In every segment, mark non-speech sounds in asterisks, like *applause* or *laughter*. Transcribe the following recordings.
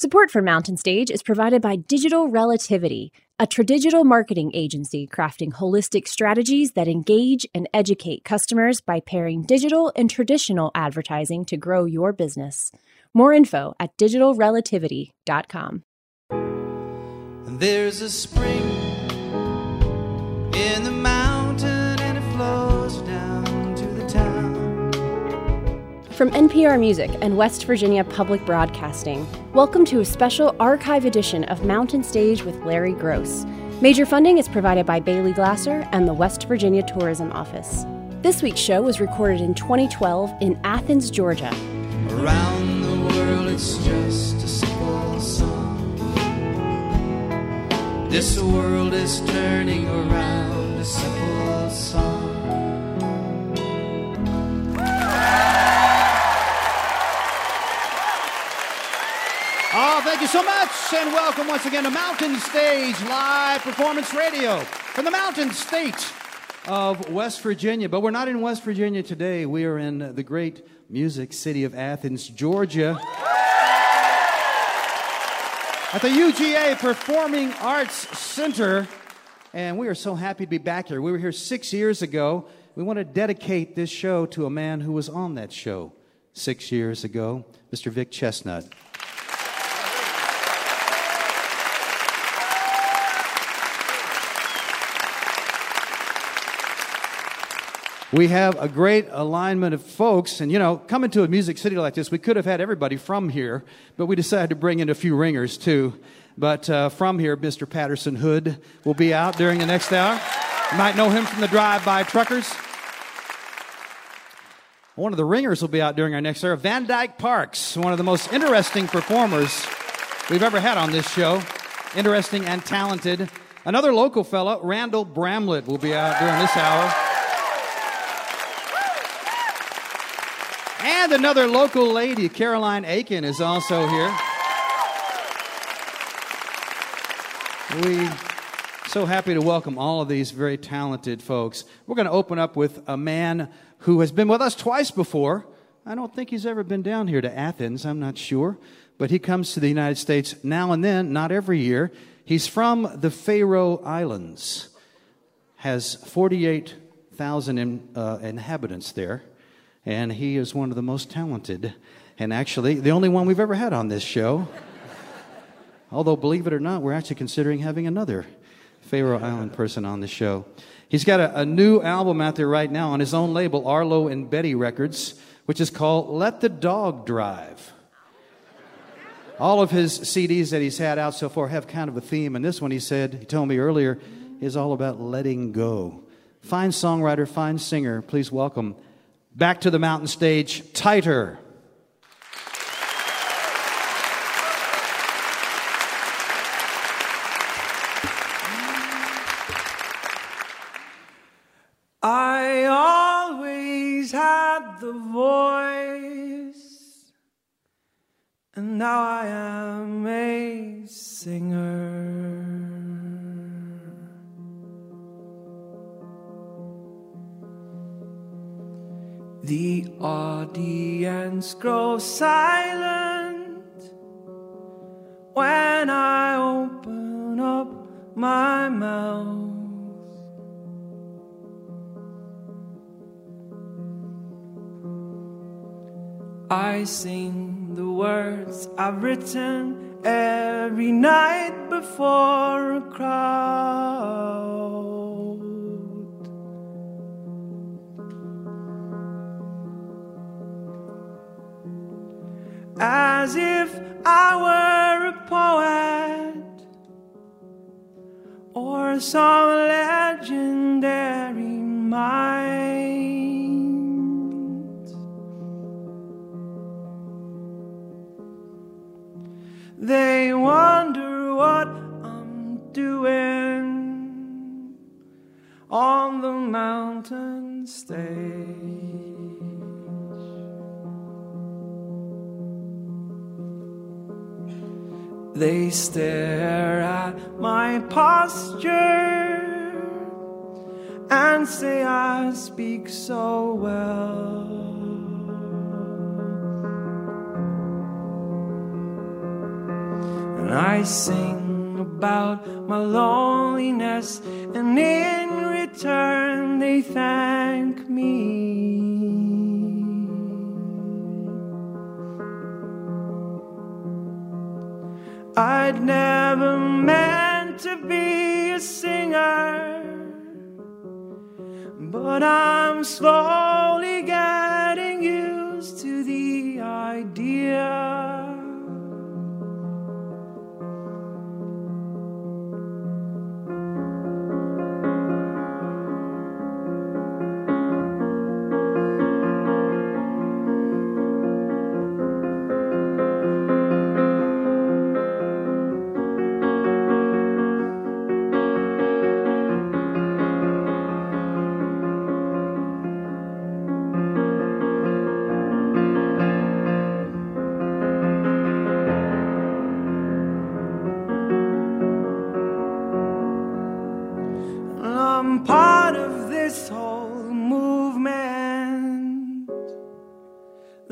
Support for Mountain Stage is provided by Digital Relativity, a tradigital marketing agency crafting holistic strategies that engage and educate customers by pairing digital and traditional advertising to grow your business. More info at digitalrelativity.com. There's a spring From NPR Music and West Virginia Public Broadcasting, welcome to a special archive edition of Mountain Stage with Larry Groce. Major funding is provided by Bailey Glasser and the West Virginia Tourism Office. This week's show was recorded in 2012 in Athens, Georgia. Around the world, it's just a simple song. This world is turning around a simple song. Oh, thank you so much, and welcome once again to Mountain Stage Live Performance Radio from the Mountain State of West Virginia. But we're not in West Virginia today. We are in the great music city of Athens, Georgia. At the UGA Performing Arts Center. And we are so happy to be back here. We were here six years ago. We want to dedicate this show to a man who was on that show six years ago, Mr. Vic Chesnutt. We have a great alignment of folks, and you know, coming to a music city like this, we could have had everybody from here, but we decided to bring in a few ringers too. But uh, from here, Mr. Patterson Hood will be out during the next hour. You might know him from the drive-by truckers. One of the ringers will be out during our next hour. Van Dyke Parks, one of the most interesting performers we've ever had on this show. Interesting and talented. Another local fella, Randall Bramlett, will be out during this hour. And another local lady, Caroline Aiken, is also here. We so happy to welcome all of these very talented folks. We're going to open up with a man who has been with us twice before. I don't think he's ever been down here to Athens, I'm not sure. But he comes to the United States now and then, not every year. He's from the Faroe Islands, has 48,000 in, uh, inhabitants there and he is one of the most talented, and actually the only one we've ever had on this show. *laughs* Although, believe it or not, we're actually considering having another Faroe Island person on the show. He's got a, a, new album out there right now on his own label, Arlo and Betty Records, which is called Let the Dog Drive. All of his CDs that he's had out so far have kind of a theme, and this one, he said, he told me earlier, is all about letting go. Fine songwriter, fine singer. Please welcome back to the mountain stage, Teitur. I always had the voice, and now I am a singer. The audience grows silent when I open up my mouth. I sing the words I've written every night before a crowd. As if I were a poet or some legendary mind. They wonder what I'm doing on the mountain stage. They stare at my posture and say I speak so well. And I sing about my loneliness, and in return they thank me. I'd never meant to be a singer, but I'm slowly getting used to the idea.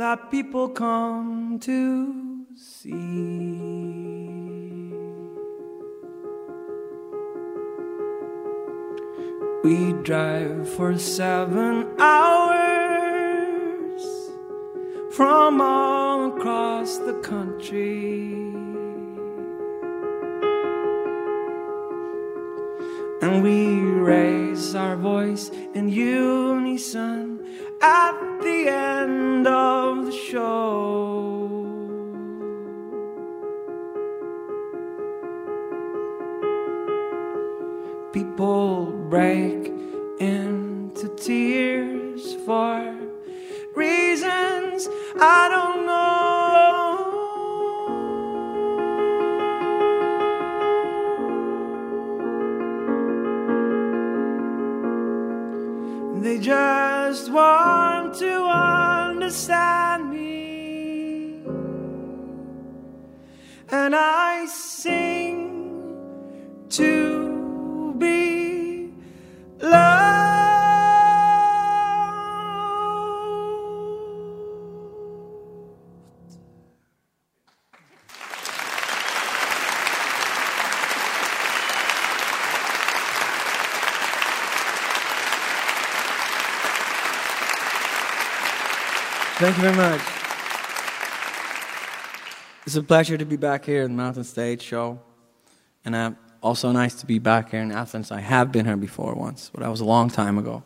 That people come to see. We drive for seven hours from all across the country. And we raise our voice in unison at the end of the show. People break into tears for reasons I don't know. They just want to understand me. And I sing Thank you very much. It's a pleasure to be back here in the Mountain Stage show. And uh, also nice to be back here in Athens. I have been here before once, but that was a long time ago.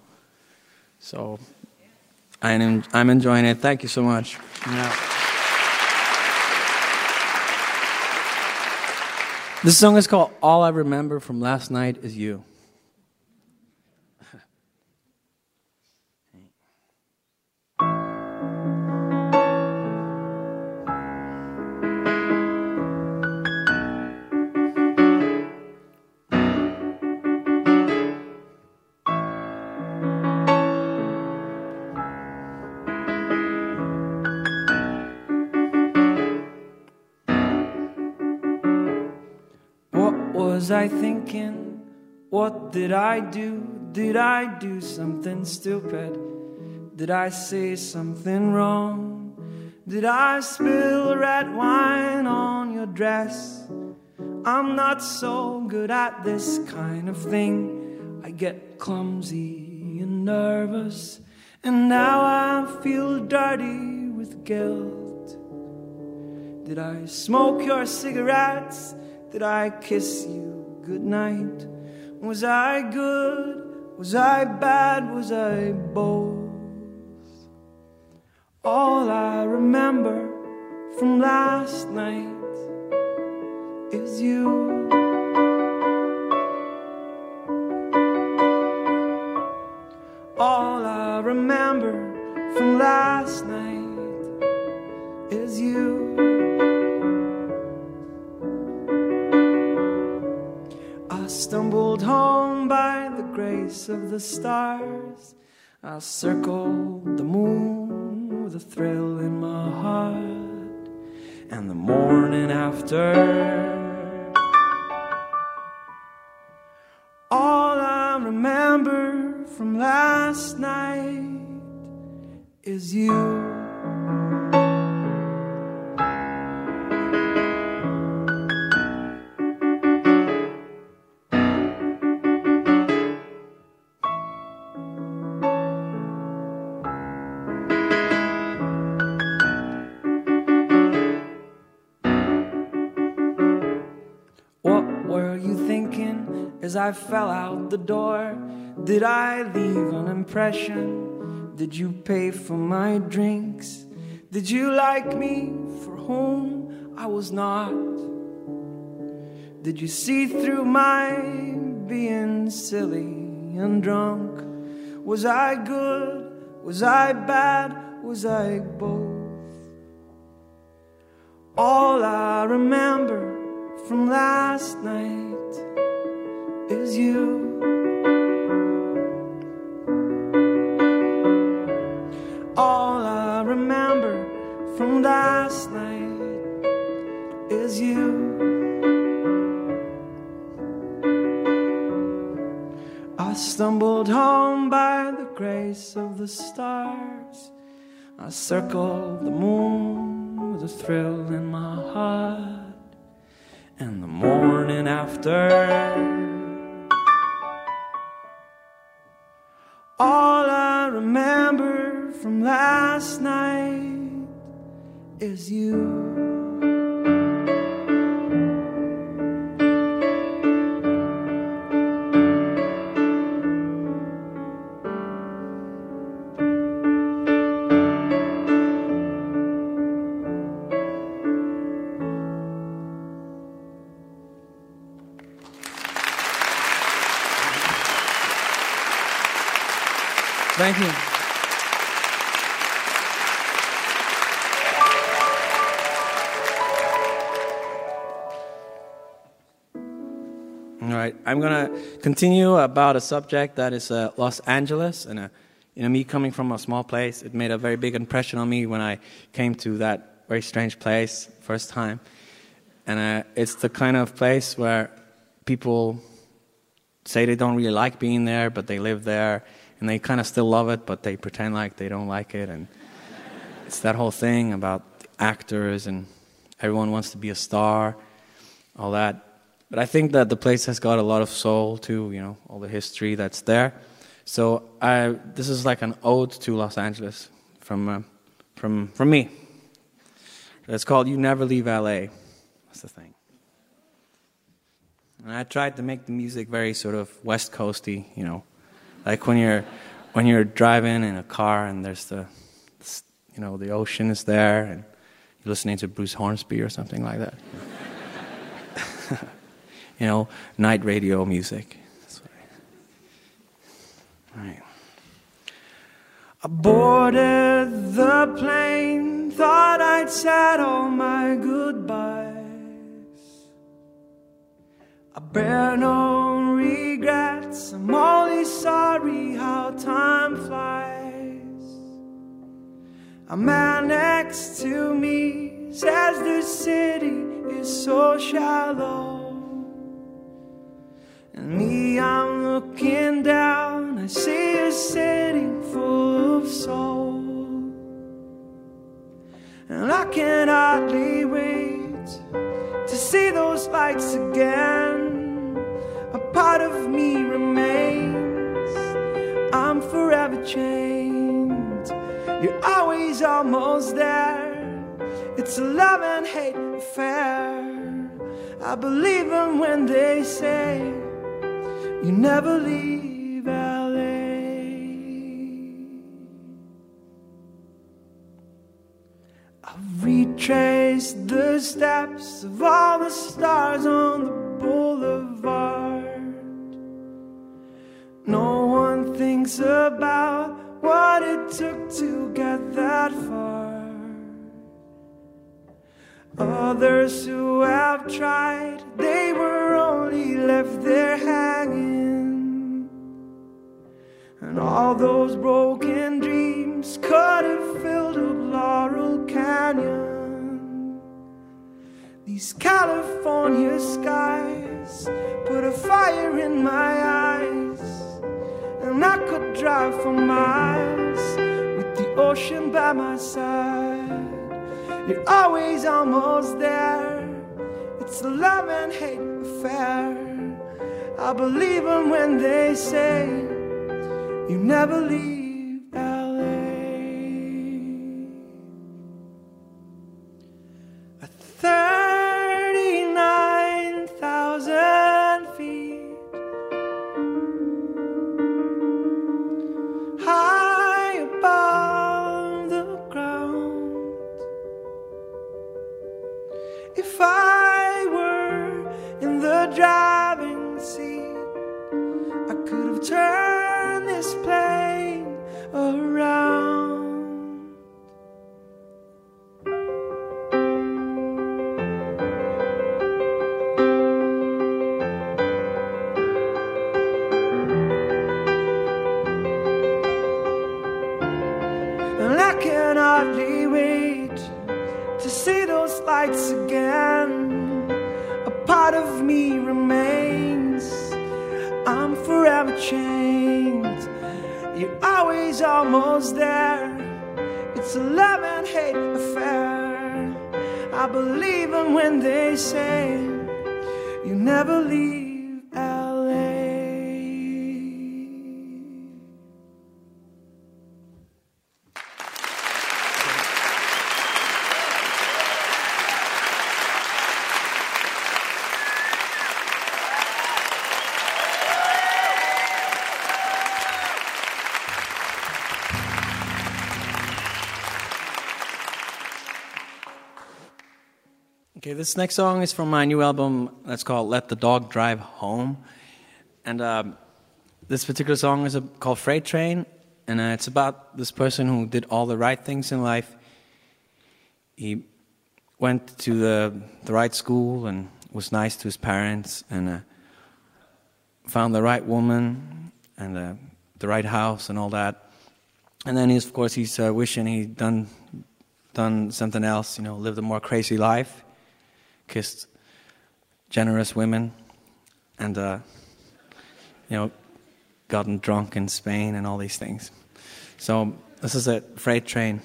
So I'm, I'm enjoying it. Thank you so much. Yeah. This song is called All I Remember from Last Night Is You. Did I do? Did I do something stupid? Did I say something wrong? Did I spill red wine on your dress? I'm not so good at this kind of thing. I get clumsy and nervous, and now I feel dirty with guilt. Did I smoke your cigarettes? Did I kiss you goodnight? Was I good? Was I bad? Was I both? All I remember from last night is you. Grace of the stars. I circled the moon with a thrill in my heart. And the morning after, all I remember from last night is you. I fell out the door? Did I leave an impression? Did you pay for my drinks? Did you like me for whom I was not? Did you see through my being silly and drunk? Was I good? Was I bad? Was I both? All I remember from last night is you. All I remember from last night is you. I stumbled home by the grace of the stars. I circled the moon with a thrill in my heart. And the morning after, is you. I'm gonna continue about a subject that is uh, Los Angeles, and uh, you know, me coming from a small place, it made a very big impression on me when I came to that very strange place first time, and uh, it's the kind of place where people say they don't really like being there, but they live there, and they kind of still love it, but they pretend like they don't like it, and it's that whole thing about actors and everyone wants to be a star, all that. But I think that the place has got a lot of soul too, you know, all the history that's there. So I, this is like an ode to Los Angeles from, uh, from, from me. It's called You Never Leave LA. That's the thing. And I tried to make the music very sort of West Coasty, you know, like when you're when you're driving in a car and there's the you know the ocean is there and you're listening to Bruce Hornsby or something like that. You know, night radio music. All right. I boarded the plane, thought I'd said all my goodbyes. I bear no regrets, I'm only sorry how time flies. A man next to me says the city is so shallow. Me, I'm looking down, I see a city full of soul. And I can hardly wait to see those lights again. A part of me remains, I'm forever chained. You're always almost there. It's a love and hate affair. I believe them when they say you never leave LA. I've retraced the steps of all the stars on the boulevard. No one thinks about what it took to get that far. Others who have tried, they were only left there hanging. And all those broken dreams could have filled up Laurel Canyon. These California skies put a fire in my eyes. And I could drive for miles with the ocean by my side. You're always almost there. It's a love and hate affair. I believe them when they say you never leave this next song is from my new album that's called Let the Dog Drive Home. And um, this particular song is called Freight Train, and uh, it's about this person who did all the right things in life. He went to the, the right school and was nice to his parents and uh, found the right woman and uh, the right house and all that. And then, he's, of course, he's uh, wishing he'd done, done something else, you know, lived a more crazy life kissed generous women, and uh, you know, gotten drunk in Spain and all these things. So this is a freight train,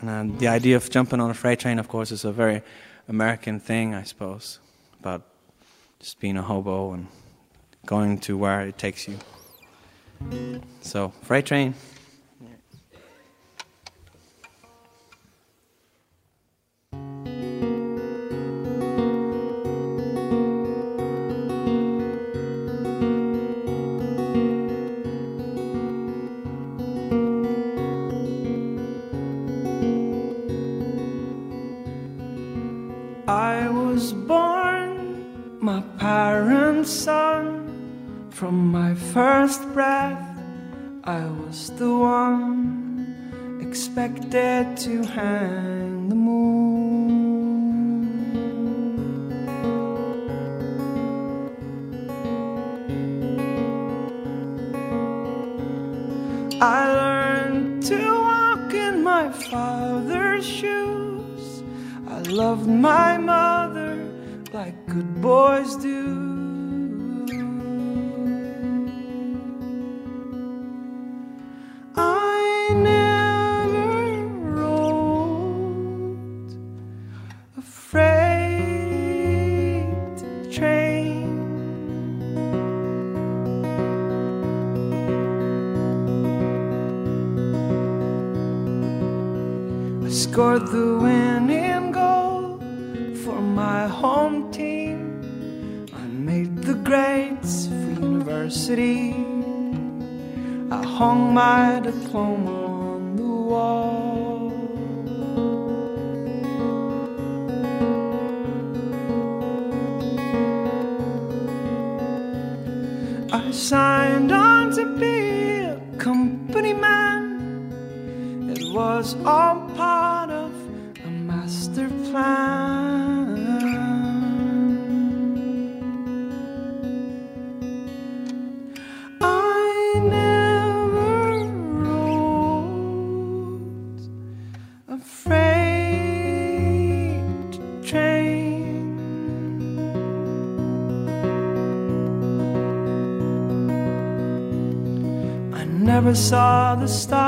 and uh, the idea of jumping on a freight train, of course, is a very American thing, I suppose, about just being a hobo and going to where it takes you. So freight train. From my first breath, I was the one expected to hang the moon. I learned to walk in my father's shoes. I loved my mother like good boys do. The winning never saw the stars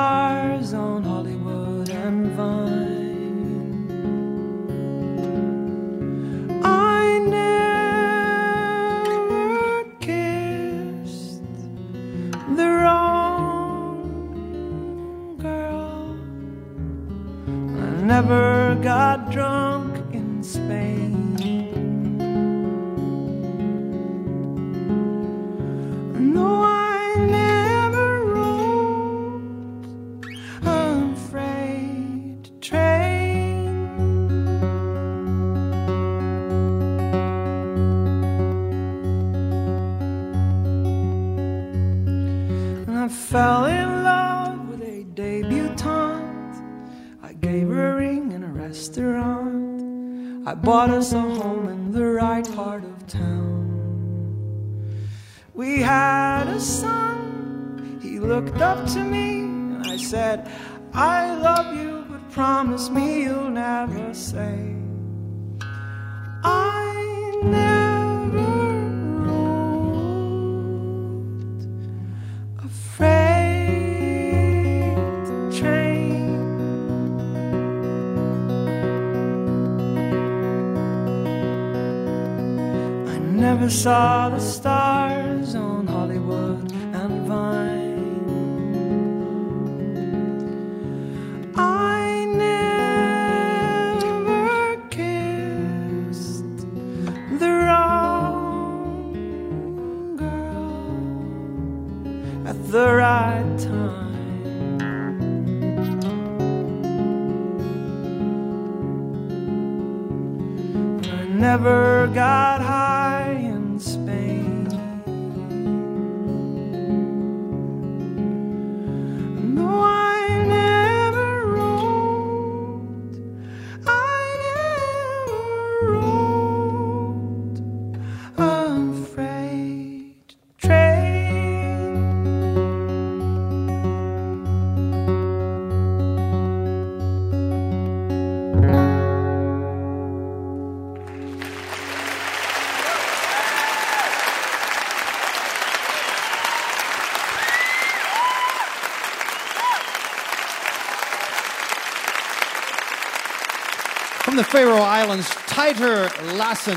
Islands, Teitur Lassen.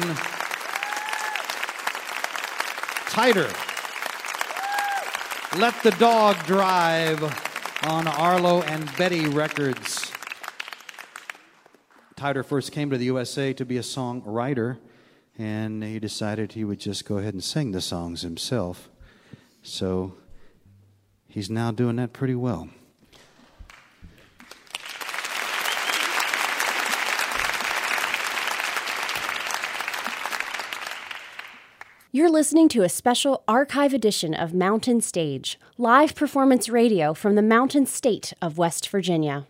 Teitur. Let the Dog Drive on Arlo and Betty Records. Teitur first came to the USA to be a songwriter, and he decided he would just go ahead and sing the songs himself. So he's now doing that pretty well. You're listening to a special archive edition of Mountain Stage, live performance radio from the Mountain State of West Virginia.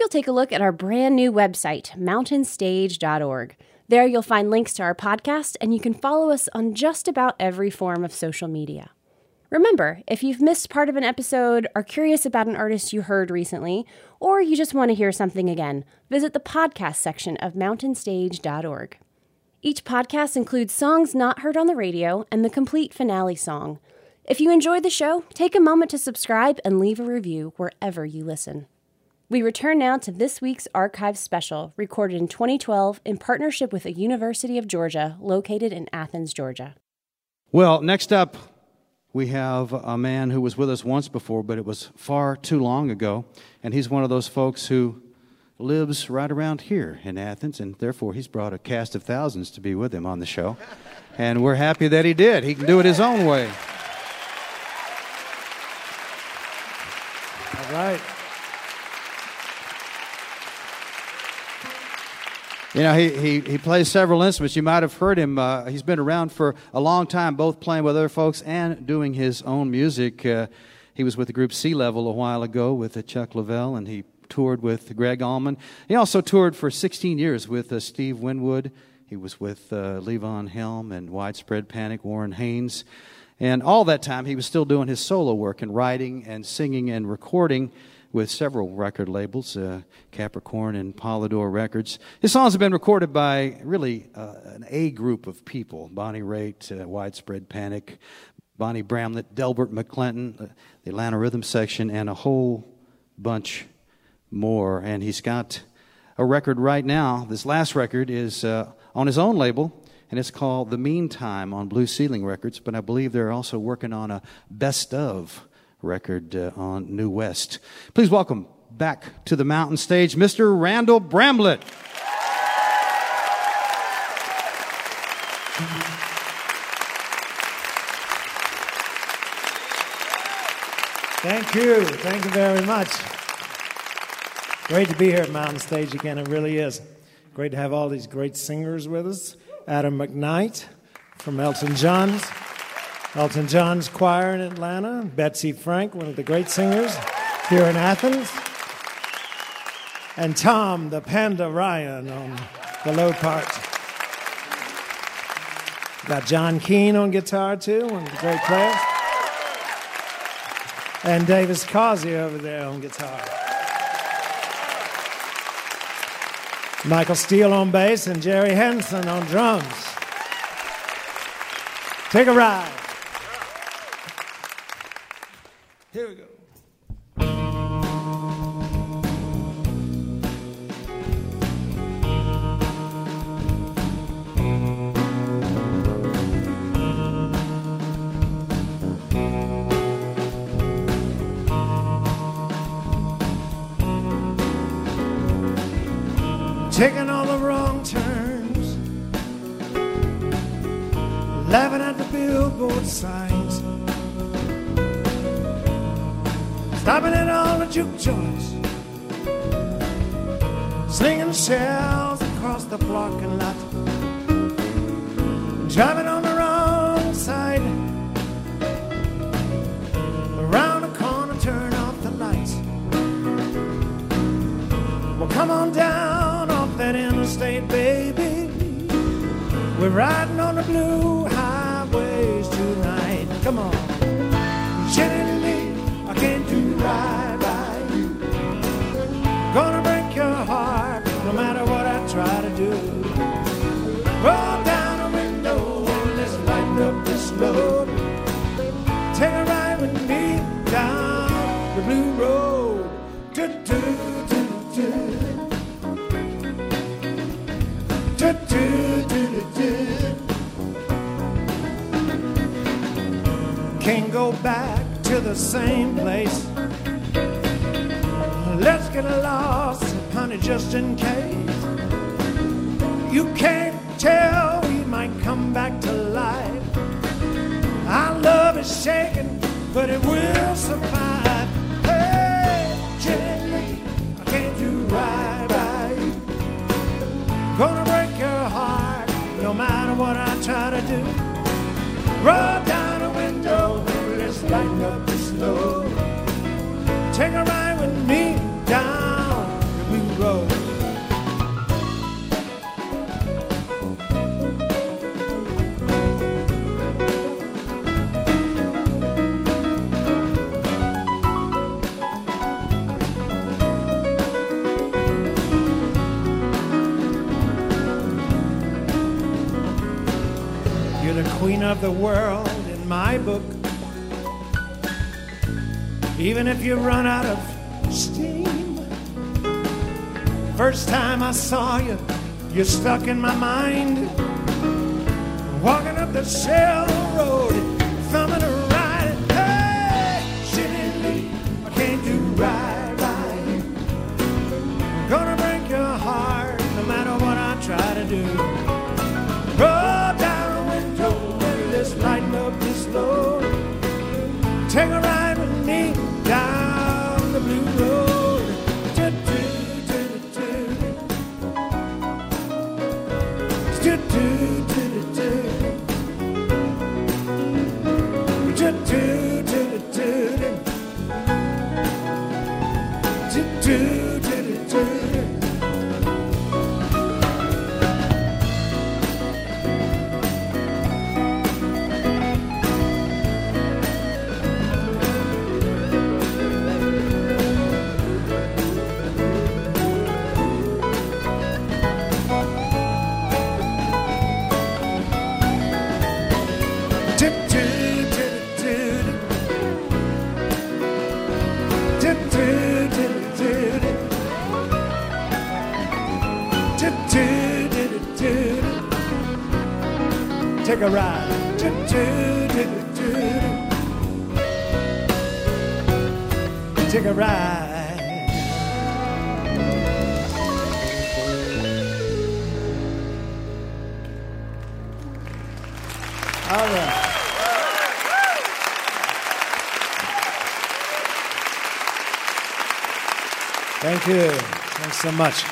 You'll take a look at our brand new website, mountainstage.org. There you'll find links to our podcast, and you can follow us on just about every form of social media. Remember, if you've missed part of an episode, are curious about an artist you heard recently, or you just want to hear something again, visit the podcast section of mountainstage.org. Each podcast includes songs not heard on the radio and the complete finale song. If you enjoyed the show, take a moment to subscribe and leave a review wherever you listen. We return now to this week's archive special, recorded in 2012 in partnership with the University of Georgia, located in Athens, Georgia. Well, next up, we have a man who was with us once before, but it was far too long ago. And he's one of those folks who lives right around here in Athens, and therefore he's brought a cast of thousands to be with him on the show. And we're happy that he did. He can do it his own way. All right. You know, he, he, he plays several instruments. You might have heard him. Uh, he's been around for a long time, both playing with other folks and doing his own music. Uh, he was with the group Sea Level a while ago with uh, Chuck Leavell, and he toured with Gregg Allman. He also toured for 16 years with uh, Steve Winwood. He was with uh, Levon Helm and Widespread Panic, Warren Haynes. And all that time, he was still doing his solo work and writing and singing and recording. With several record labels, uh, Capricorn and Polydor Records. His songs have been recorded by really uh, an A group of people Bonnie Raitt, uh, Widespread Panic, Bonnie Bramlett, Delbert McClinton, uh, the Atlanta Rhythm Section, and a whole bunch more. And he's got a record right now. This last record is uh, on his own label, and it's called The Meantime on Blue Ceiling Records. But I believe they're also working on a best of record uh, on New West. Please welcome back to the mountain stage, Mr. Randall Bramlett. Thank you. Thank you very much. Great to be here at Mountain Stage again. It really is. Great to have all these great singers with us. Adam McKnight from Elton John's, Elton John's choir in Atlanta. Betsy Frank, one of the great singers here in Athens. And Tom, the Panda Ryan on the low part. Got John Keane on guitar too, one of the great players. And Davis Causey over there on guitar. Michael Steele on bass and Jerry Henson on drums. Take a ride. Here we go. The the world in my book. Even if you run out of steam. First time I saw you, you're stuck in my mind. Walking up the shell road, Thank you. Thanks so much.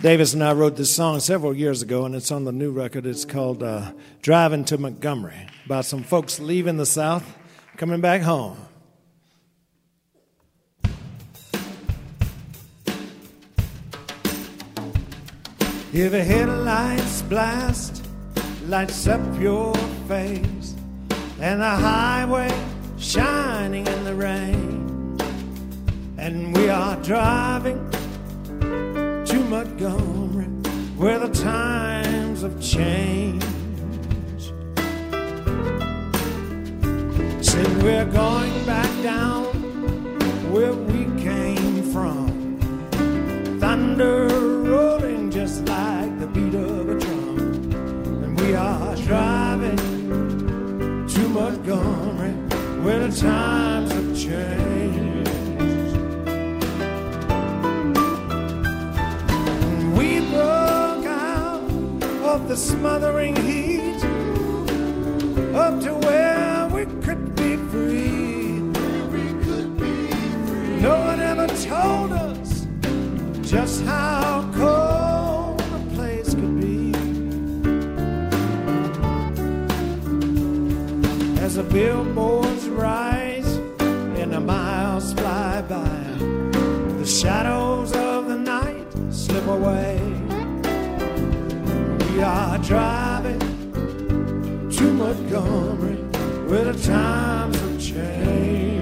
Davis and I wrote this song several years ago, and it's on the new record. It's called uh, Driving to Montgomery, about some folks leaving the South, coming back home. If a headlights blast, lights up your face, and the highway shining in the rain, and we are driving to Montgomery, where the times have changed. Said we're going back down where we came from. Thunder rolling just like the beat of a drum. And we are driving to Montgomery, where the times have changed. The smothering heat up to where we could be free. No one ever told us just how cold the place could be. As the billboards rise and the miles fly by, the shadows of the night slip away. Driving to Montgomery, where the times have changed.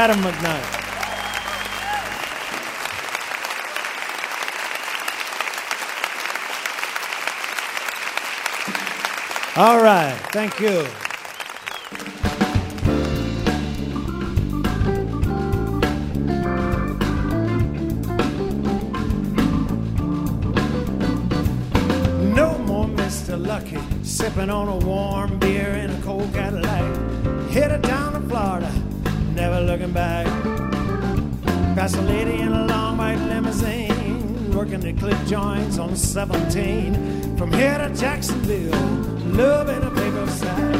Adam McKnight. All right, thank you. No more Mr. Lucky, sipping on a warm beer Past a lady in a long white limousine, working the clip joints on 17. From here to Jacksonville, love in a paper sack.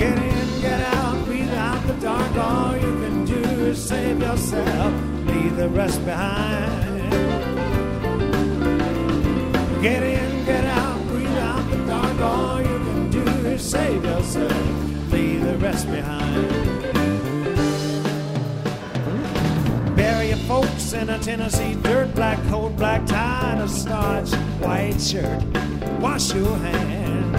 Get in, get out, breathe out the dark. All you can do is save yourself, leave the rest behind. Get in, get out, breathe out the dark. All you can do is save yourself, leave the rest behind. In a Tennessee dirt, black coat, black tie, and a starched white shirt. Wash your hand.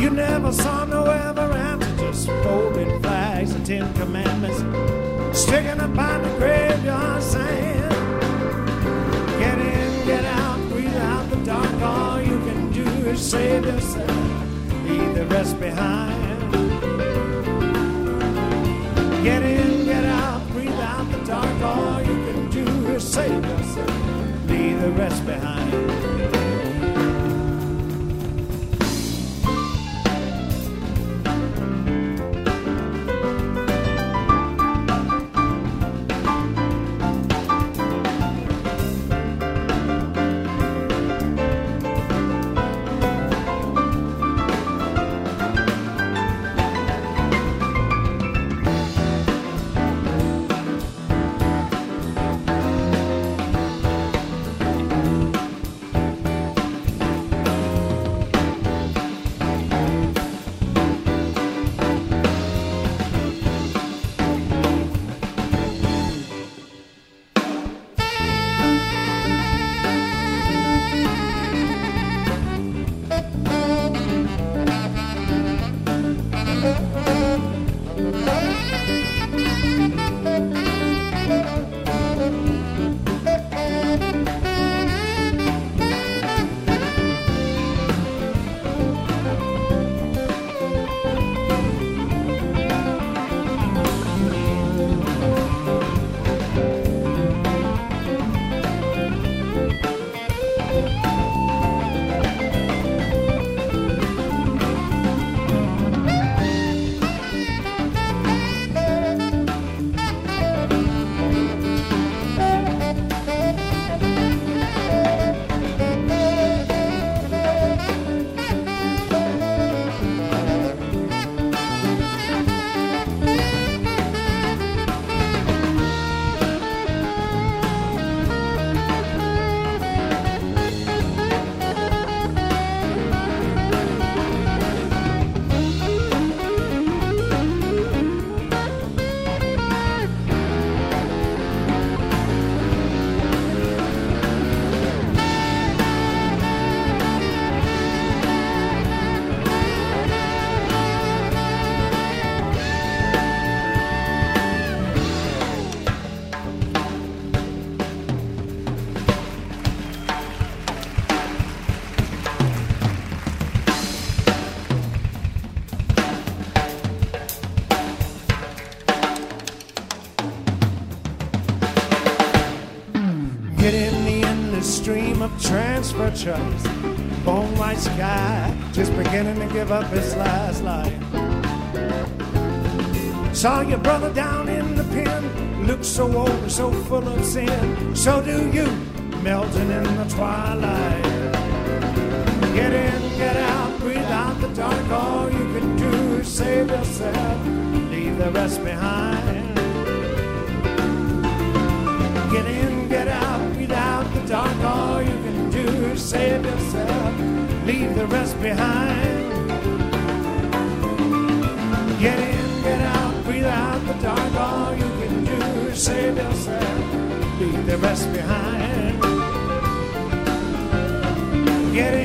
You never saw no ever after, just folding flags and Ten Commandments, sticking up by the graveyard sand. Get in, get out, breathe out the dark. All you can do is save yourself, leave the rest behind. The dark. All you can do is save yourself, leave the rest behind. Sky, just beginning to give up its last light. Saw your brother down in the pen, looked so old and so full of sin. So do you, melting in the twilight. Get in, get out, breathe out the dark. All you can do is save yourself, leave the rest behind. Leave the rest behind. Get in, get out, breathe out the dark. All you can do is save yourself, leave the rest behind. Get in,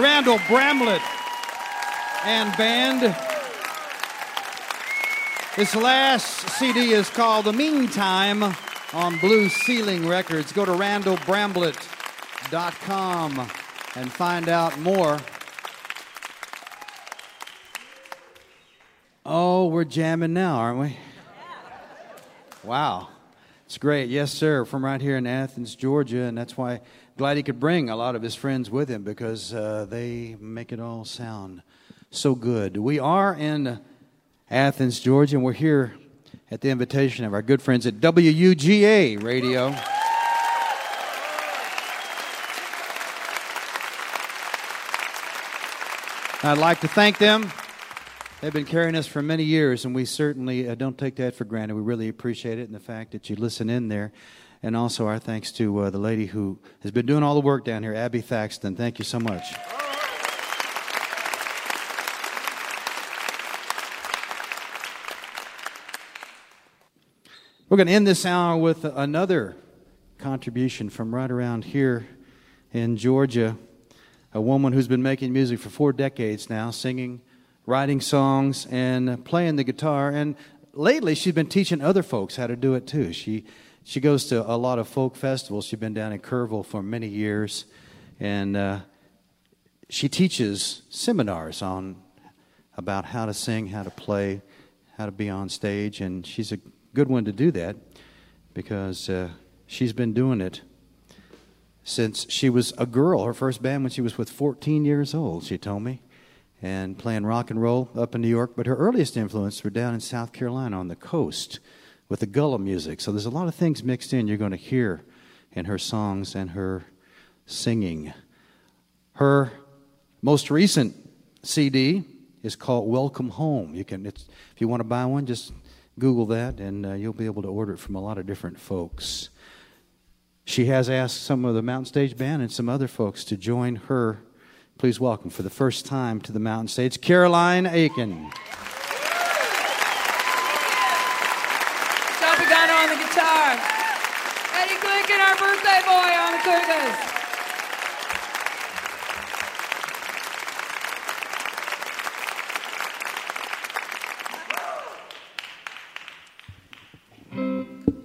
Randall Bramlett and band. This last CD is called The Meantime on Blue Ceiling Records. Go to randallbramlett.com and find out more. Oh, we're jamming now, aren't we? Wow. It's great. Yes, sir. From right here in Athens, Georgia. And that's why glad he could bring a lot of his friends with him because uh, they make it all sound so good. We are in Athens, Georgia, and we're here at the invitation of our good friends at WUGA Radio. I'd like to thank them. They've been carrying us for many years, and we certainly uh, don't take that for granted. We really appreciate it and the fact that you listen in there. And also, our thanks to uh, the lady who has been doing all the work down here, Abby Thaxton. Thank you so much. We're going to end this hour with another contribution from right around here in Georgia. A woman who's been making music for four decades now, singing, writing songs, and playing the guitar. And lately, she's been teaching other folks how to do it too. She, she goes to a lot of folk festivals. She's been down in Kerrville for many years. And uh, she teaches seminars on about how to sing, how to play, how to be on stage. And she's a good one to do that because uh, she's been doing it since she was a girl. Her first band when she was with 14 years old, she told me, and playing rock and roll up in New York. But her earliest influence were down in South Carolina on the coast with the Gullah music. So there's a lot of things mixed in you're going to hear in her songs and her singing. Her most recent CD is called Welcome Home. You can, if you want to buy one, just Google that, and uh, you'll be able to order it from a lot of different folks. She has asked some of the Mountain Stage Band and some other folks to join her. Please welcome for the first time to the Mountain Stage, Caroline Aiken. Shelby Gunner on the guitar. Eddie Glicken, our birthday boy, on congas.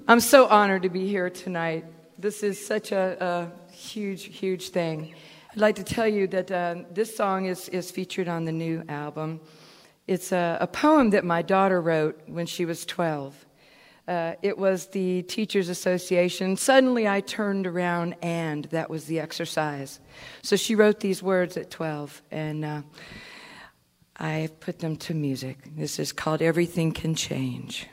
I'm so honored to be here tonight. This is such a, a huge, huge thing. I'd like to tell you that uh, this song is, is featured on the new album. It's a, a poem that my daughter wrote when she was 12. Uh, it was the Teachers Association. Suddenly I turned around and that was the exercise. So she wrote these words at 12, and uh, I put them to music. This is called Everything Can Change.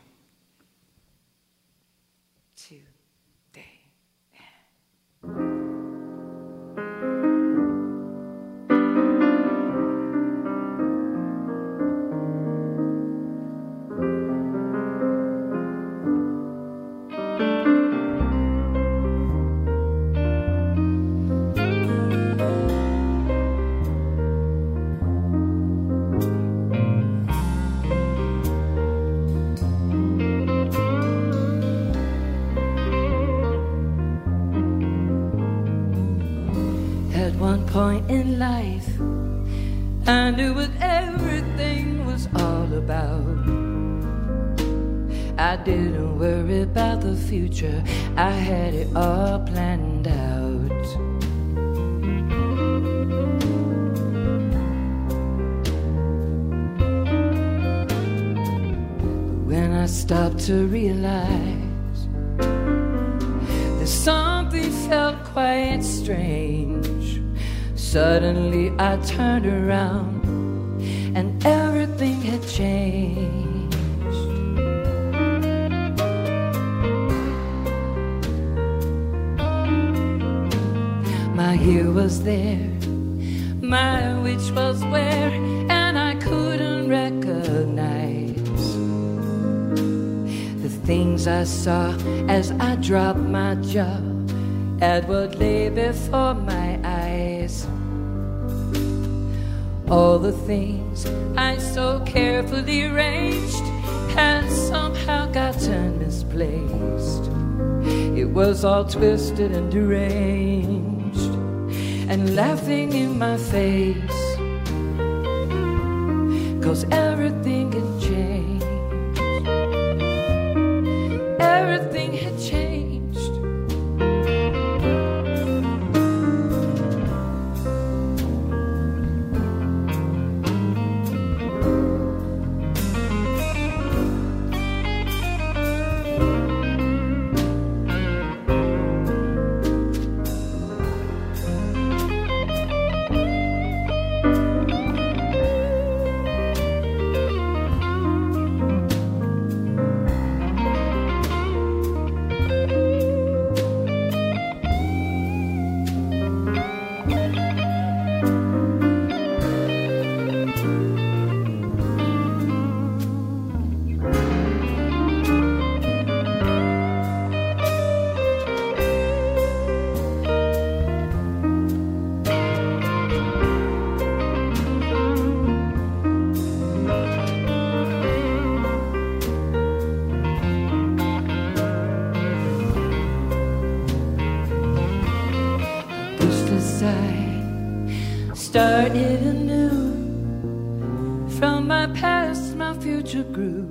Future, I had it all planned out. when I stopped to realize that something felt quite strange. Suddenly I turned around was there, my witch was where, and I couldn't recognize the things I saw as I dropped my jaw what lay before my eyes all the things I so carefully arranged had somehow gotten misplaced. It was all twisted and deranged. Laughing in my face. Started anew. From my past, my future grew.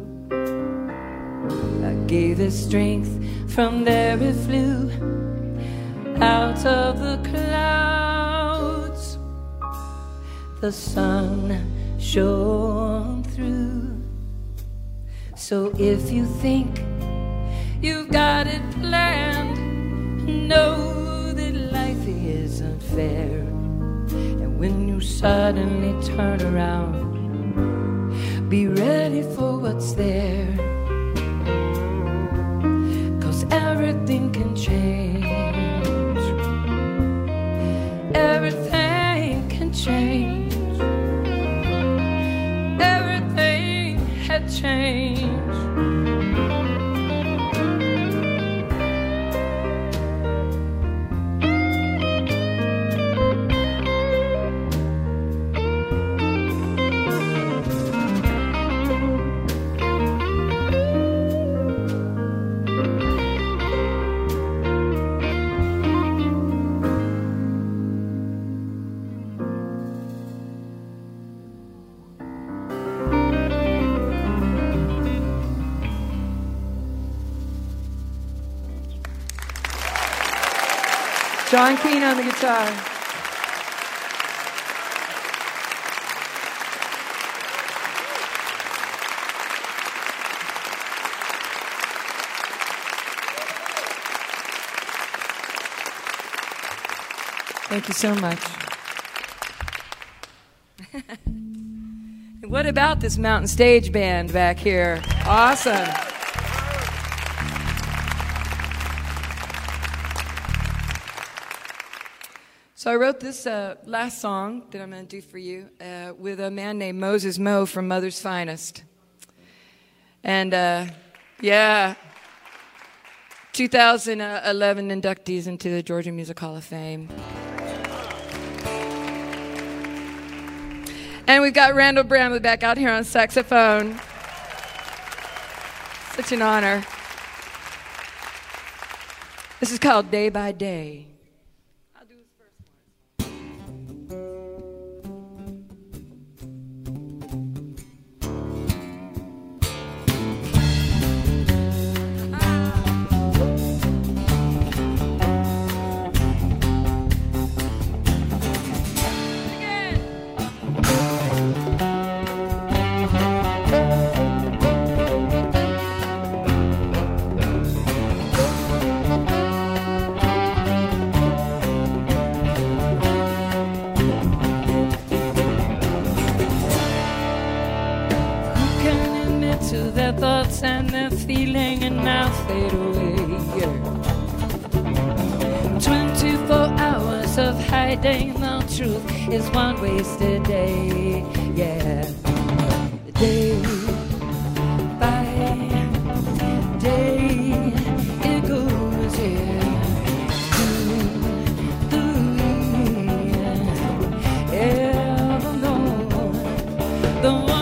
I gave it strength, from there it flew out of the clouds. The sun shone through. So if you think you've got it planned, know that life is unfair. Suddenly turn around, be ready for what's there. Cause everything can change. Everything can change. Everything had changed. John Keane on the guitar. Thank you so much. *laughs* what about this mountain stage band back here? Awesome. So I wrote this uh, last song that I'm going to do for you uh, with a man named Moses Mo from Mother's Finest. And uh, yeah, 2011 inductees into the Georgia Music Hall of Fame. And we've got Randall Bramlett back out here on saxophone. Such an honor. This is called Day by Day. Thoughts and their feeling and now fade away? Yeah. 24 hours of hiding the truth is one wasted day. Yeah. Day by day, the woman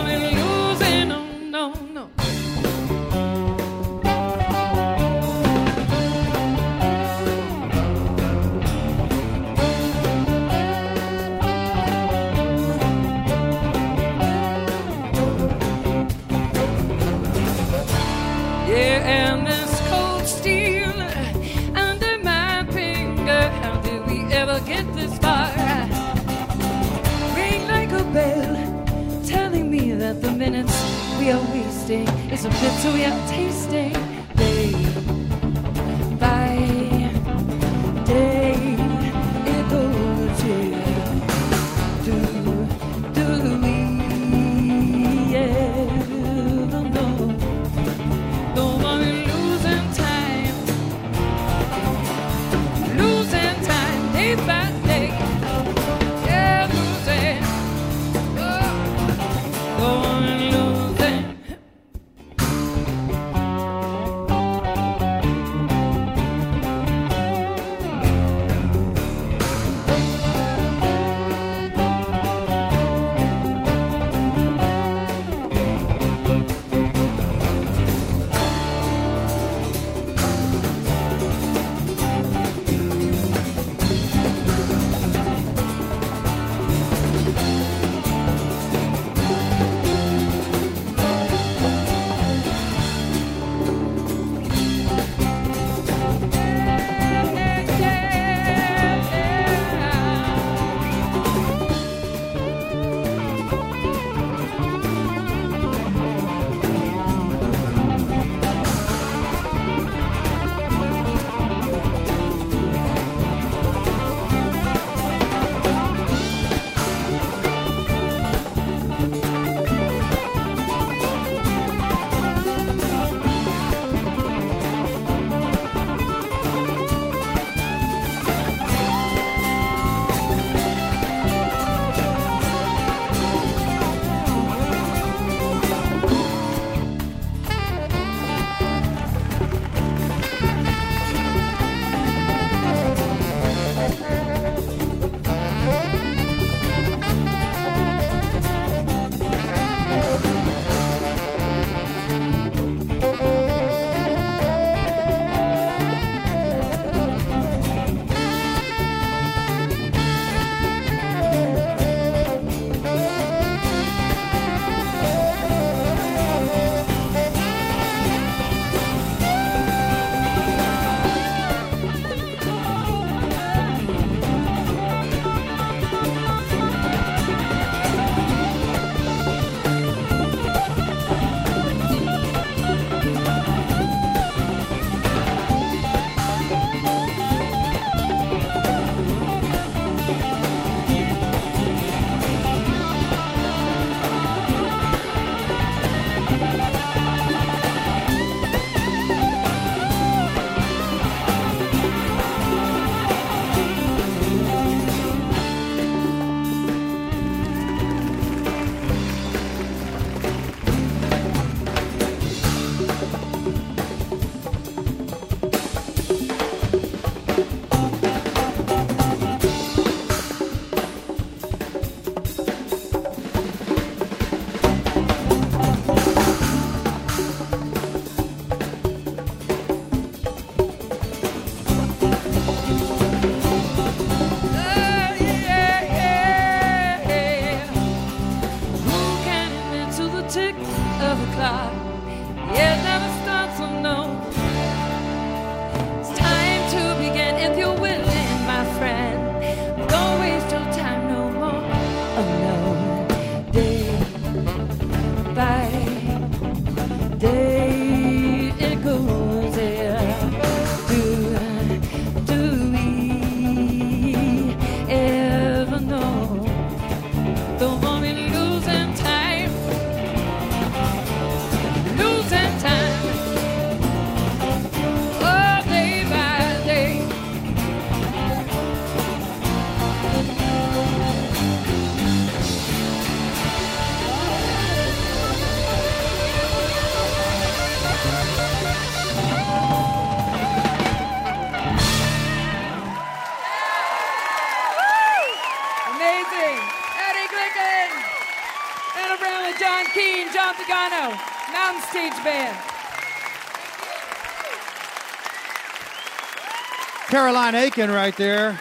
Caroline Aiken right there.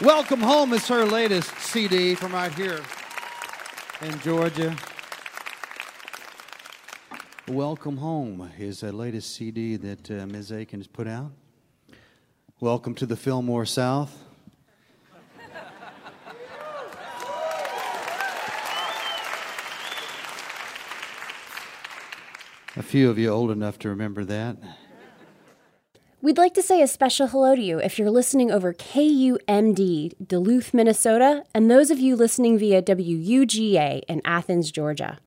Welcome Home is her latest CD from right here in Georgia. Welcome Home is the latest CD that uh, Ms. Aiken has put out. Welcome to the Fillmore South. A few of you old enough to remember that. We'd like to say a special hello to you if you're listening over KUMD, Duluth, Minnesota, and those of you listening via WUGA in Athens, Georgia.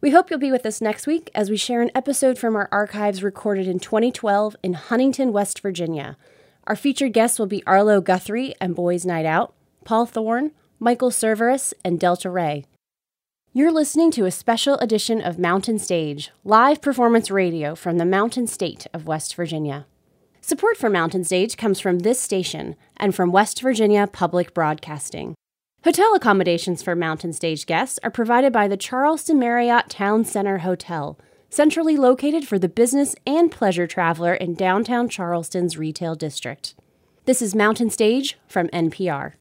We hope you'll be with us next week as we share an episode from our archives recorded in 2012 in Huntington, West Virginia. Our featured guests will be Arlo Guthrie and Boys Night Out, Paul Thorn, Michael Cerveris, and Delta Rae. You're listening to a special edition of Mountain Stage, live performance radio from the Mountain State of West Virginia. Support for Mountain Stage comes from this station and from West Virginia Public Broadcasting. Hotel accommodations for Mountain Stage guests are provided by the Charleston Marriott Town Center Hotel, centrally located for the business and pleasure traveler in downtown Charleston's retail district. This is Mountain Stage from NPR.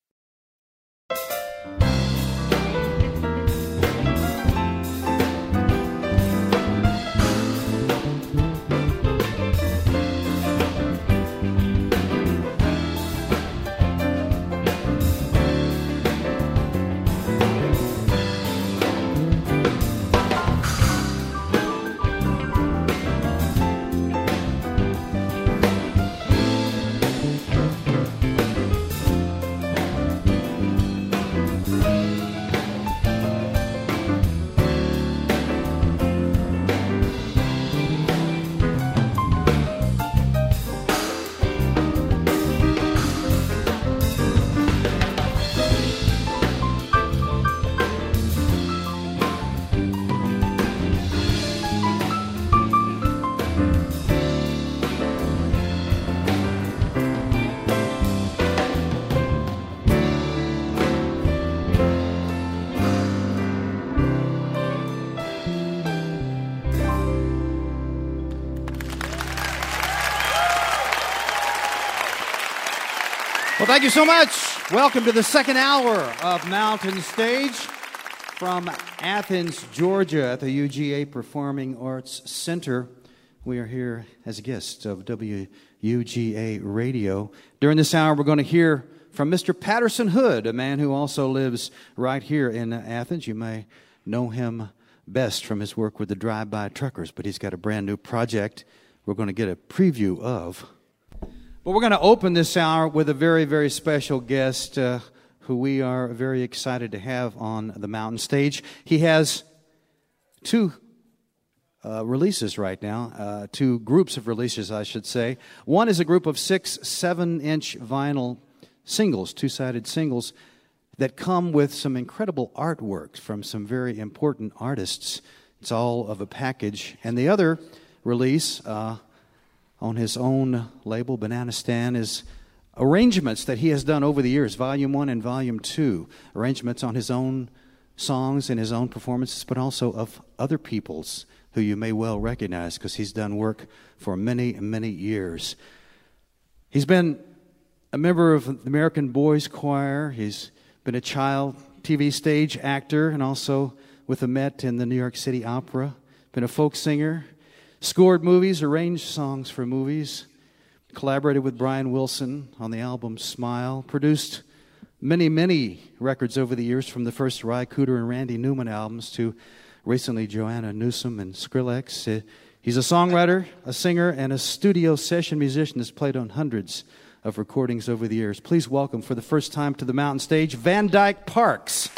Thank you so much. Welcome to the second hour of Mountain Stage from Athens, Georgia, at the UGA Performing Arts Center. We are here as a guest of WUGA Radio. During this hour, we're going to hear from Mr. Patterson Hood, a man who also lives right here in Athens. You may know him best from his work with the Drive By Truckers, but he's got a brand new project we're going to get a preview of. But we're going to open this hour with a very, very special guest uh, who we are very excited to have on the mountain stage. He has two uh, releases right now, uh, two groups of releases, I should say. One is a group of six, seven inch vinyl singles, two sided singles, that come with some incredible artwork from some very important artists. It's all of a package. And the other release, uh, on his own label, Bananastan, is arrangements that he has done over the years, volume one and volume two. Arrangements on his own songs and his own performances, but also of other people's who you may well recognize because he's done work for many, many years. He's been a member of the American Boys Choir. He's been a child TV stage actor and also with the Met and the New York City Opera. Been a folk singer, Scored movies, arranged songs for movies, collaborated with Brian Wilson on the album Smile, produced many, many records over the years from the first Ry Cooder and Randy Newman albums to recently Joanna Newsom and Skrillex. Uh, he's a songwriter, a singer, and a studio session musician that's played on hundreds of recordings over the years. Please welcome for the first time to the mountain stage Van Dyke Parks.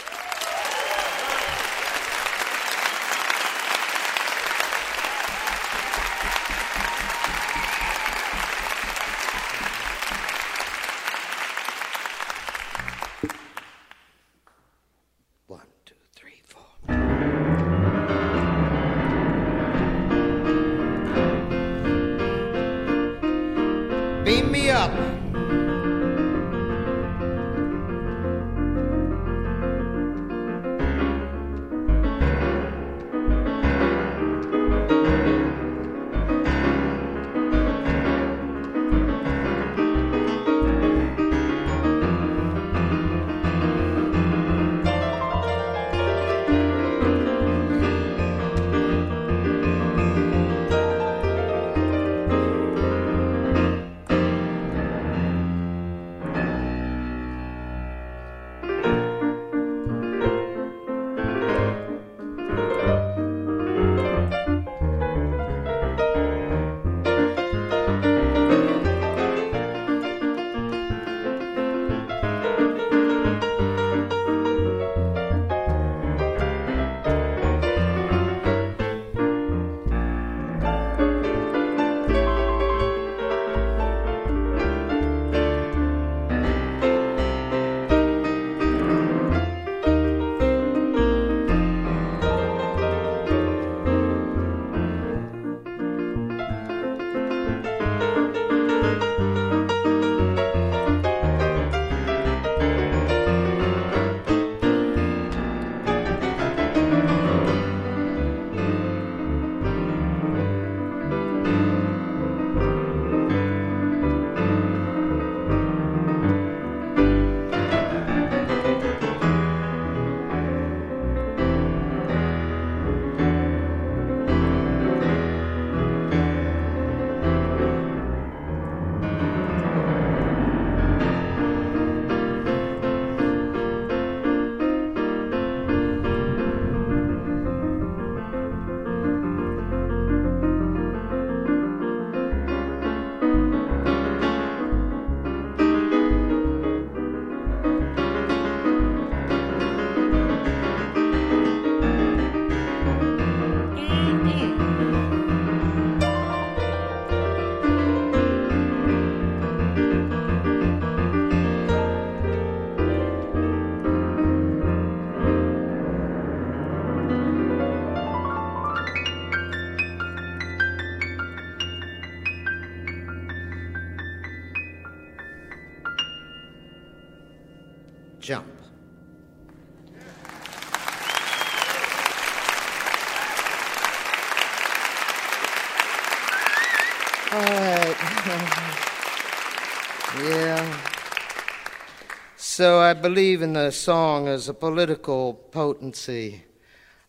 So I believe in the song as a political potency,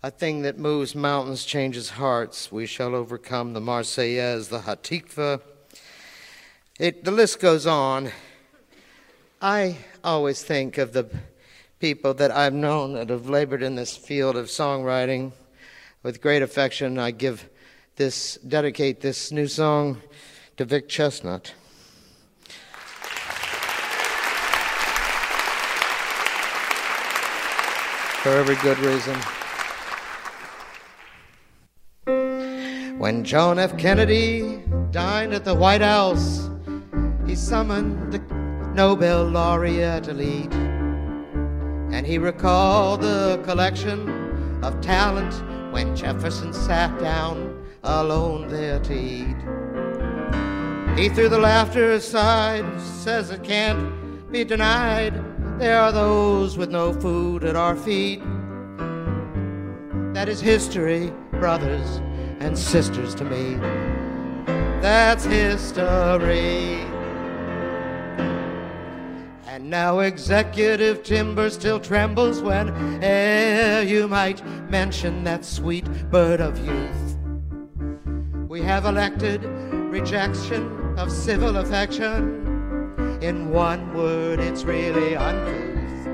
a thing that moves mountains, changes hearts. We shall overcome the Marseillaise, the Hatikva. It, the list goes on. I always think of the people that I've known that have labored in this field of songwriting with great affection. I give this dedicate this new song to Vic Chesnutt. For every good reason. When John F. Kennedy dined at the White House, he summoned the Nobel laureate elite. And he recalled the collection of talent when Jefferson sat down alone there to eat. He threw the laughter aside, says it can't be denied. There are those with no food at our feet. That is history, brothers and sisters to me. That's history. And now executive timber still trembles when eh, you might mention that sweet bird of youth. We have elected rejection of civil affection. In one word, it's really uncouth.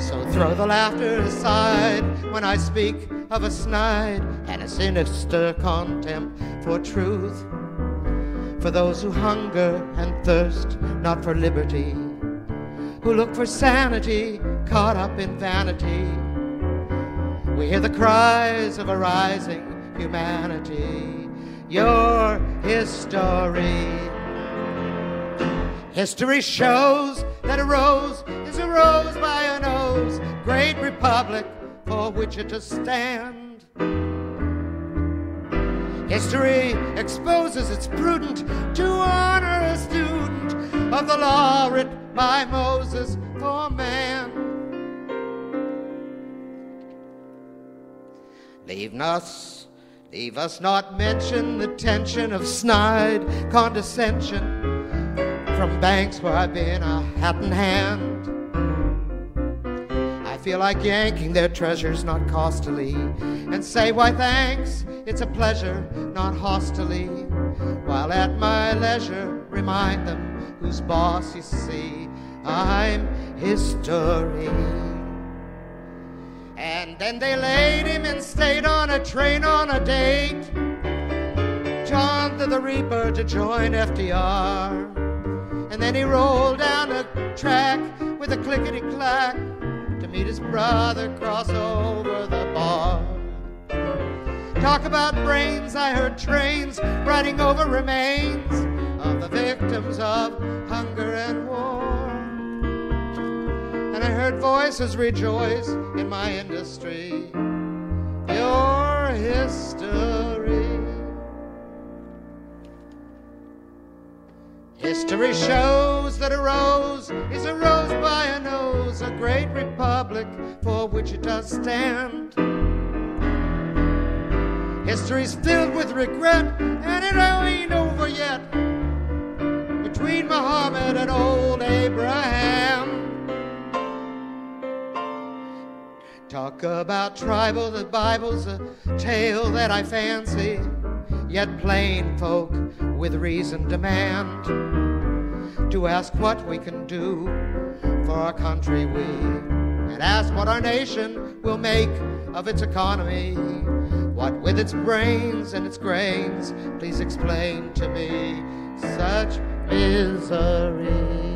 So throw the laughter aside when I speak of a snide and a sinister contempt for truth. For those who hunger and thirst not for liberty, who look for sanity caught up in vanity. We hear the cries of a rising humanity your history. History shows that a rose is a rose by a nose, great republic for which it to stand. History exposes it's prudent to honor a student of the law written by Moses for man. Leave us Leave us not mention the tension of snide condescension from banks where I've been a hat in hand. I feel like yanking their treasures not costily and say, Why, thanks, it's a pleasure, not hostily. While at my leisure, remind them whose boss you see. I'm history. And then they laid him in state on a train on a date. John the Reaper to join FDR. And then he rolled down the track with a clickety clack to meet his brother cross over the bar. Talk about brains, I heard trains riding over remains of the victims of hunger and war and I heard voices rejoice in my industry. Your history. History shows that a rose is a rose by a nose, a great republic for which it does stand. History's filled with regret, and it ain't over yet between Muhammad and old Abraham. Talk about tribal, the Bible's a tale that I fancy, yet plain folk with reason demand to ask what we can do for our country. We and ask what our nation will make of its economy. What with its brains and its grains please explain to me such misery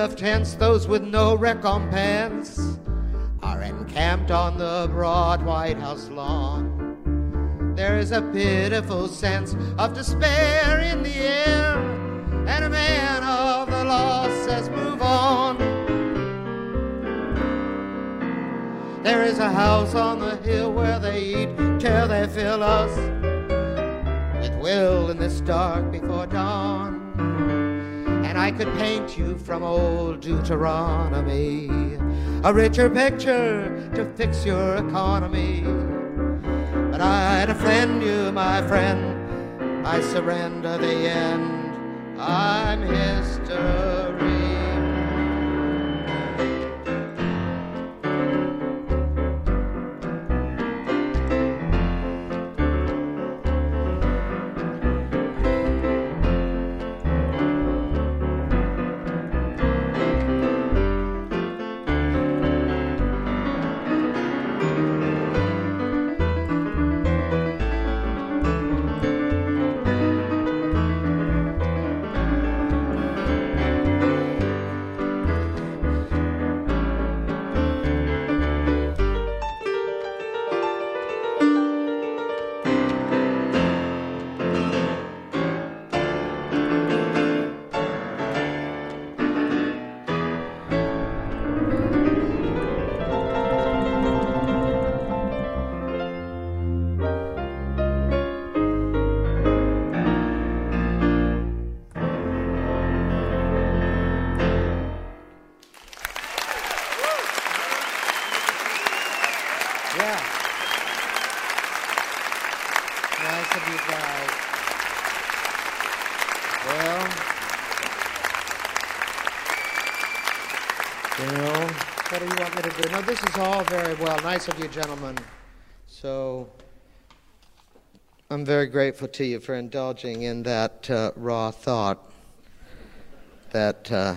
of those with no recompense are encamped on the broad White House lawn. There is a pitiful sense of despair in the air, and a man of the law says, Move on. There is a house on the hill where they eat till they fill us with will in this dark before dawn. And I could paint you from old Deuteronomy a richer picture to fix your economy. But I'd offend you, my friend. I surrender the end. I'm history. This is all very well. Nice of you, gentlemen. So, I'm very grateful to you for indulging in that uh, raw thought that. Uh,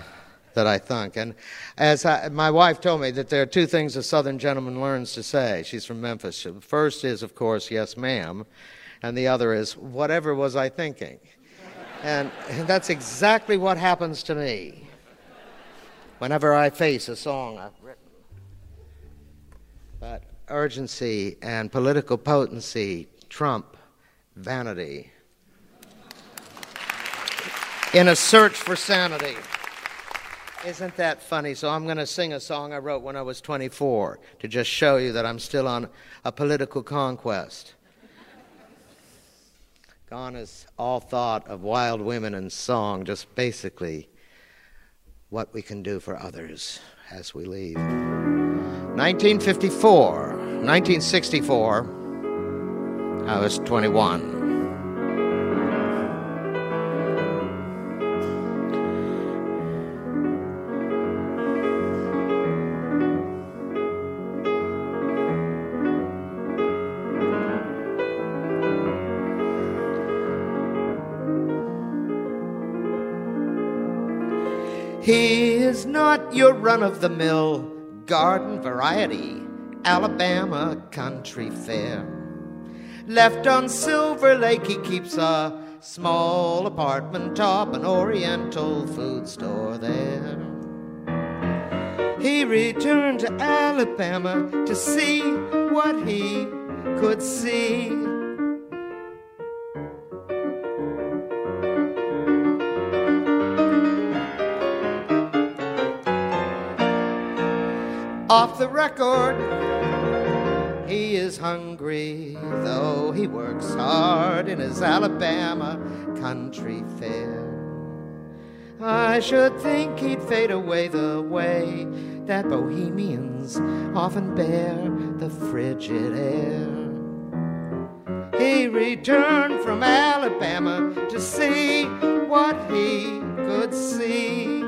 that I think. And as I, my wife told me that there are two things a Southern gentleman learns to say. She's from Memphis. The first is, of course, yes, ma'am. And the other is, whatever was I thinking? and that's exactly what happens to me whenever I face a song I've written. But urgency and political potency trump vanity in a search for sanity. Isn't that funny? So I'm going to sing a song I wrote when I was 24 to just show you that I'm still on a political conquest. Gone is all thought of wild women and song, just basically what we can do for others as we leave. 1954, 1964, I was 21. He is not your run of the mill garden variety Alabama country fair. Left on Silver Lake, he keeps a small apartment top, an oriental food store there. He returned to Alabama to see what he could see. Off the record, he is hungry, though he works hard in his Alabama country fair. I should think he'd fade away the way that bohemians often bear the frigid air. He returned from Alabama to see what he could see.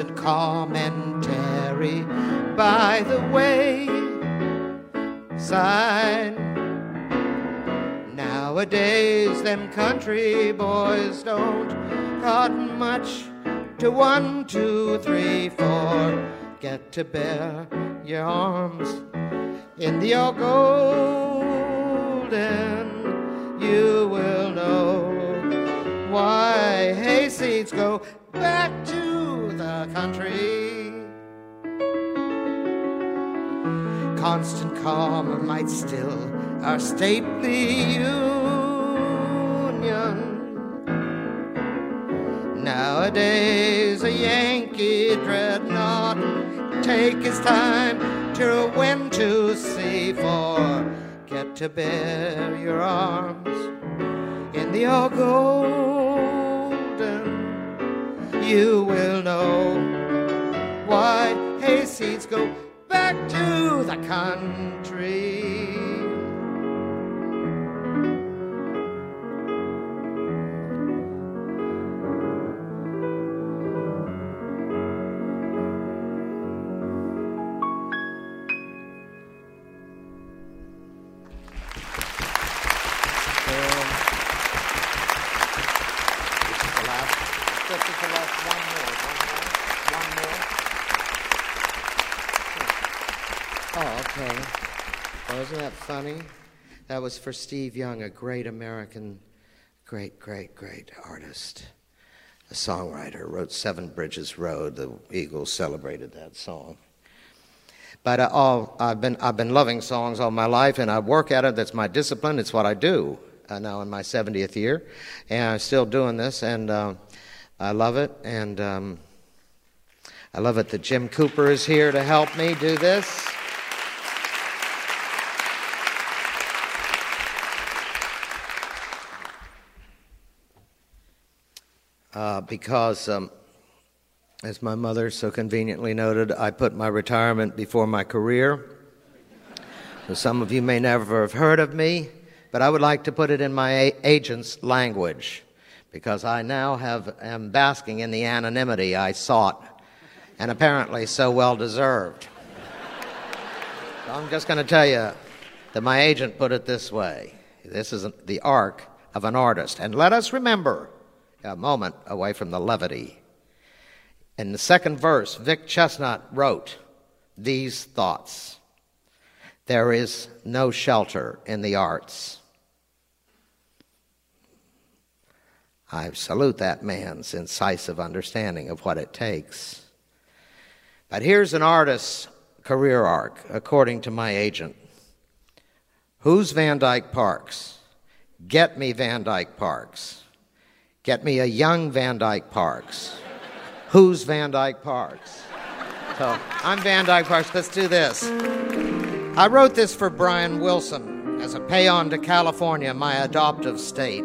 Constant commentary by the way side. Nowadays, them country boys don't cotton much to one, two, three, four. get to bear your arms in the all golden, you will know why hayseeds go country. Constant calm might still our stately union. Nowadays, a Yankee dreadnought take his time to when to sea for get to bear your arms in the all golden. You will know why hayseeds go back to the country. That was for Steve Young, a great American, great, great, great artist, a songwriter. Wrote Seven Bridges Road. The Eagles celebrated that song. But uh, all, I've, been, I've been loving songs all my life, and I work at it. That's my discipline. It's what I do uh, now in my 70th year. And I'm still doing this, and uh, I love it. And um, I love it that Jim Cooper is here to help me do this. Uh, because, um, as my mother so conveniently noted, I put my retirement before my career. So some of you may never have heard of me, but I would like to put it in my a- agent's language because I now have, am basking in the anonymity I sought and apparently so well deserved. so I'm just going to tell you that my agent put it this way this is the arc of an artist. And let us remember a moment away from the levity. In the second verse, Vic Chesnutt wrote these thoughts There is no shelter in the arts. I salute that man's incisive understanding of what it takes. But here's an artist's career arc, according to my agent. Who's Van Dyke Parks? Get me Van Dyke Parks. Get me a young Van Dyke Parks. Who's Van Dyke Parks? So I'm Van Dyke Parks. Let's do this. I wrote this for Brian Wilson as a paean to California, my adoptive state.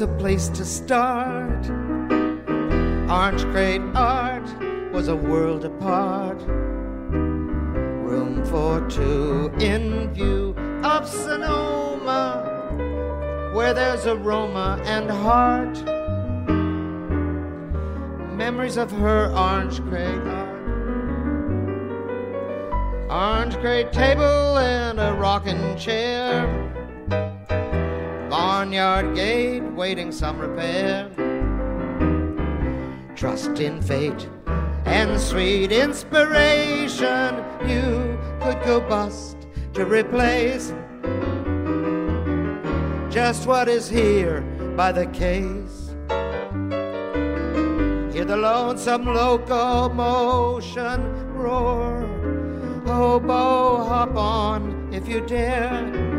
A place to start. Orange Crate Art was a world apart. Room for two in view of Sonoma, where there's aroma and heart. Memories of her orange crate art. Orange crate table and a rocking chair barnyard gate waiting some repair. Trust in fate and sweet inspiration you could go bust to replace just what is here by the case. Hear the lonesome locomotion roar. Oh, Hobo, hop on if you dare.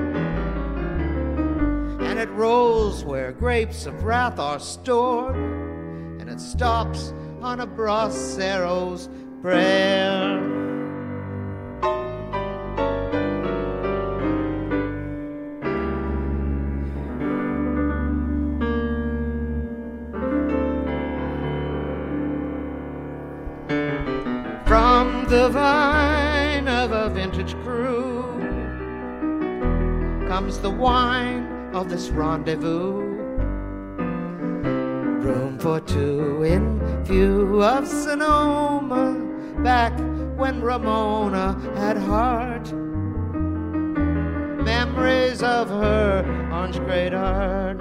It rolls where grapes of wrath are stored, and it stops on a bracero's prayer. From the vine of a vintage crew comes the wine of this rendezvous. Room for two in view of Sonoma, back when Ramona had heart. Memories of her orange crate art.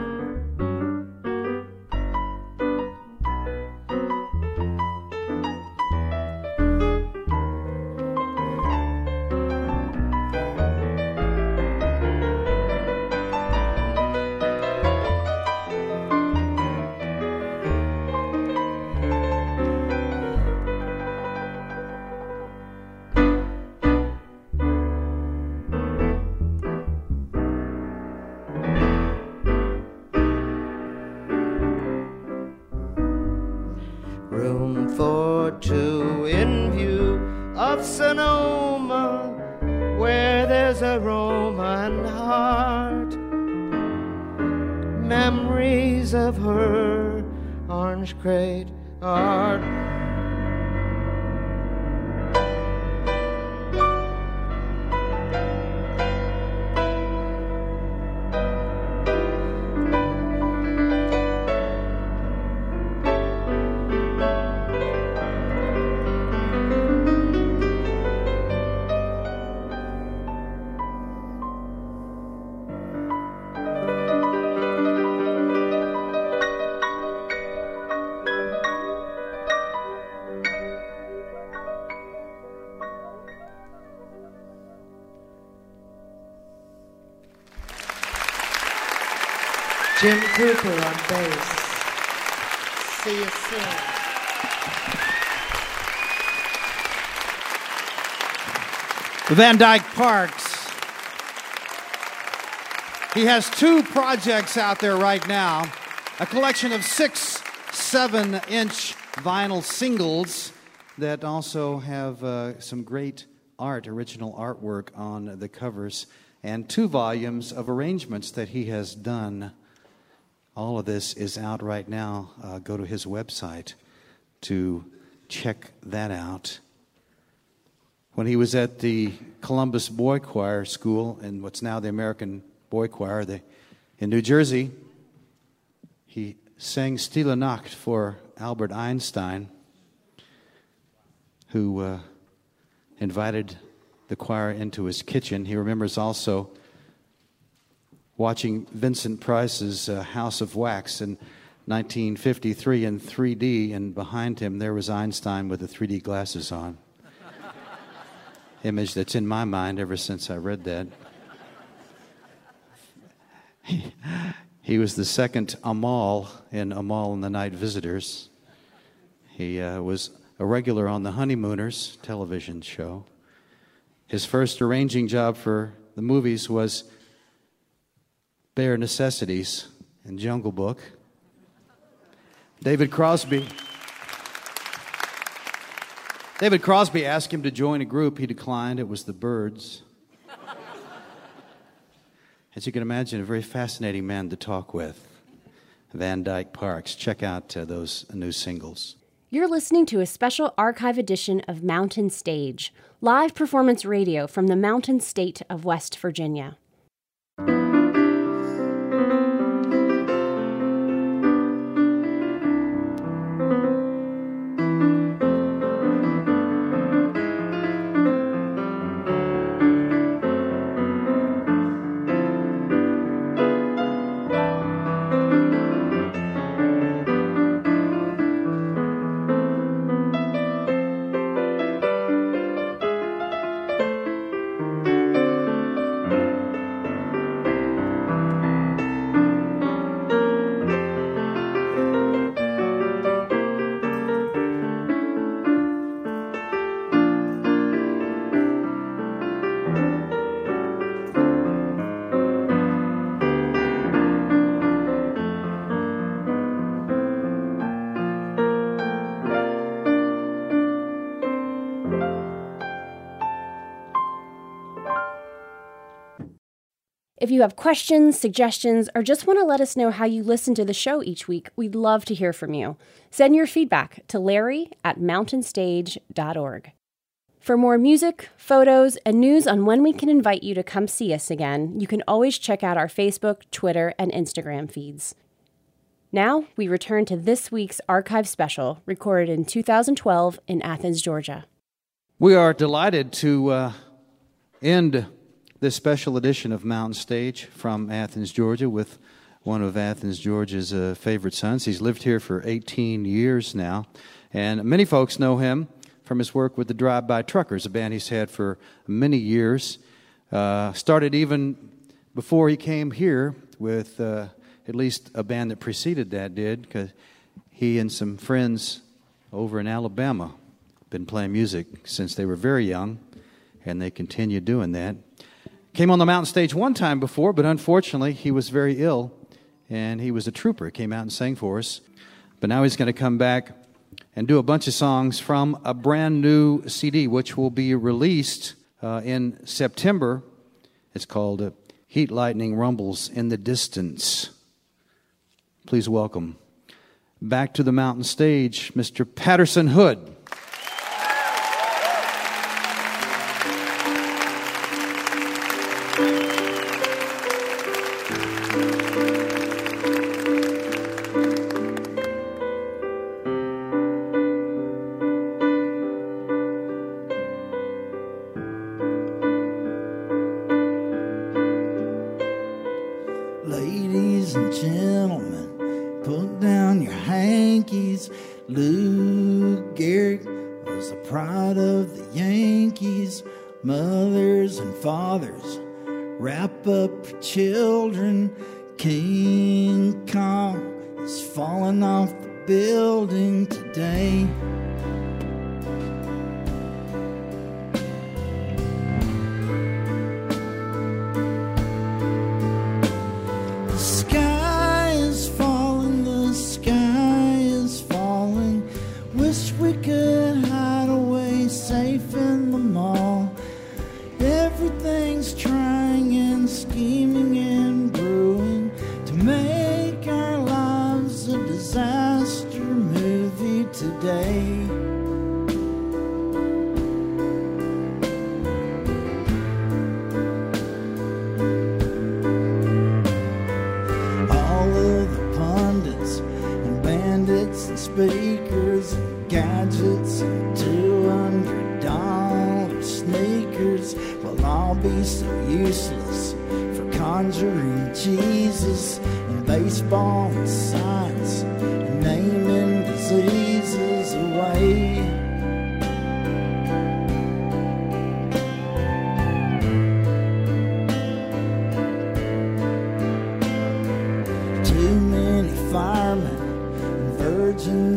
Of Sonoma, where there's a Roman heart. Memories of her orange crate art. Van Dyke Parks. He has two projects out there right now a collection of six seven inch vinyl singles that also have uh, some great art, original artwork on the covers, and two volumes of arrangements that he has done. All of this is out right now. Uh, go to his website to check that out when he was at the Columbus Boy Choir School in what's now the American Boy Choir the, in New Jersey. He sang Stille Nacht for Albert Einstein, who uh, invited the choir into his kitchen. He remembers also watching Vincent Price's uh, House of Wax in 1953 in 3D, and behind him there was Einstein with the 3D glasses on image that's in my mind ever since I read that. He, *laughs* he was the second Amahl in Amahl and the Night Visitors. He uh, was a regular on the Honeymooners television show. His first arranging job for the movies was Bare Necessities and Jungle Book. David Crosby. David Crosby asked him to join a group. He declined. It was the Byrds. As you can imagine, a very fascinating man to talk with. Van Dyke Parks. Check out uh, those new singles. You're listening to a special archive edition of Mountain Stage, live performance radio from the Mountain State of West Virginia. If you have questions, suggestions, or just want to let us know how you listen to the show each week, we'd love to hear from you. Send your feedback to larry at mountainstage.org. For more music, photos, and news on when we can invite you to come see us again, you can always check out our Facebook, Twitter, and Instagram feeds. Now, we return to this week's archive special, recorded in 2012 in Athens, Georgia. We are delighted to uh, end this special edition of Mountain Stage from Athens, Georgia, with one of Athens, Georgia's uh, favorite sons. He's lived here for 18 years now, and many folks know him from his work with the Drive By Truckers, a band he's had for many years. Uh, started even before he came here with uh, at least a band that preceded that did, because he and some friends over in Alabama been playing music since they were very young, and they continue doing that. Came on the mountain stage one time before, but unfortunately, he was very ill, and he was a trooper. He came out and sang for us. But now he's going to come back and do a bunch of songs from a brand new CD, which will be released uh, in September. It's called uh, Heat Lightning Rumbles in the Distance. Please welcome back to the mountain stage, Mr. Patterson Hood. And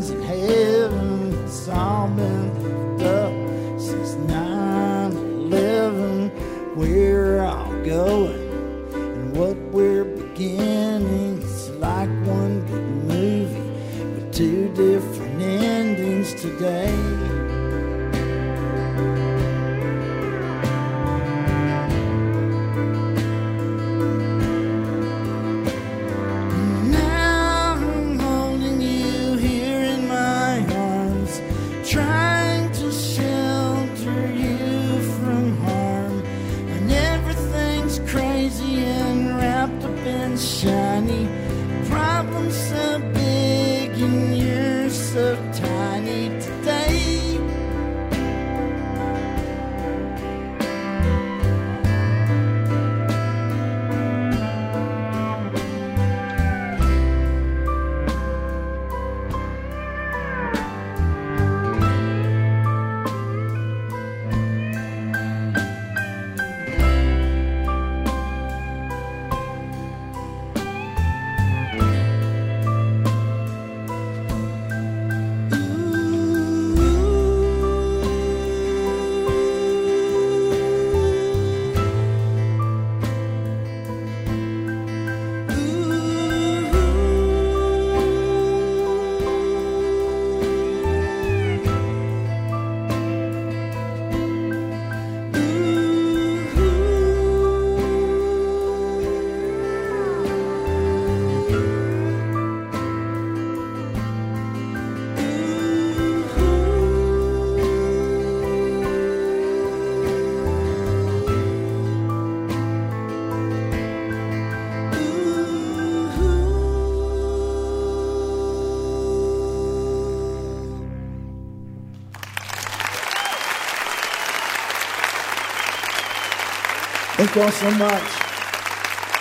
Thank you all so much.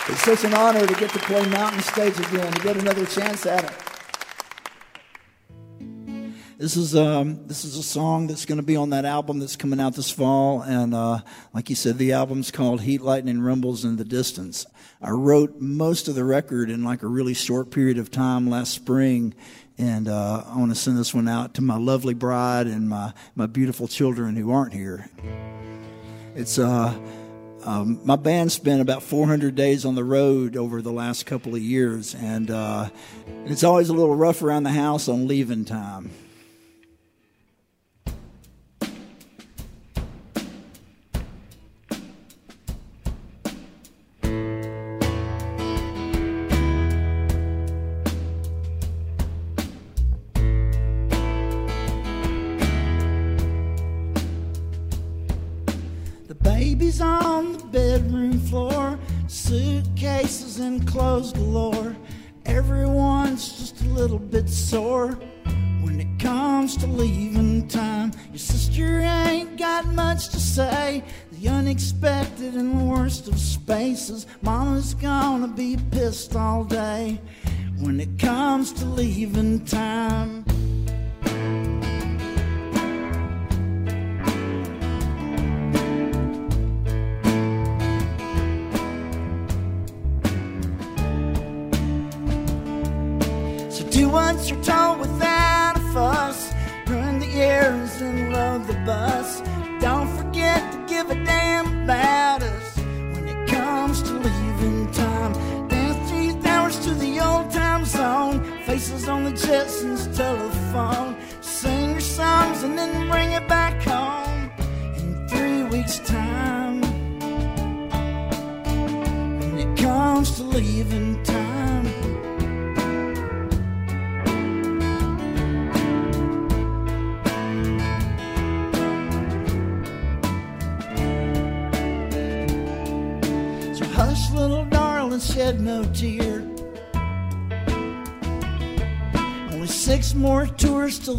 It's such an honor to get to play Mountain Stage again, to get another chance at it. This is um, this is a song that's going to be on that album that's coming out this fall, and uh, like you said, the album's called "Heat, Lightning, Rumbles in the Distance." I wrote most of the record in like a really short period of time last spring, and uh, I want to send this one out to my lovely bride and my my beautiful children who aren't here. It's uh. Um, my band spent about 400 days on the road over the last couple of years, and uh, it's always a little rough around the house on leaving time. Suitcases and clothes galore. Everyone's just a little bit sore when it comes to leaving time. Your sister ain't got much to say. The unexpected and worst of spaces. Mama's gonna be pissed all day when it comes to leaving time. Once you're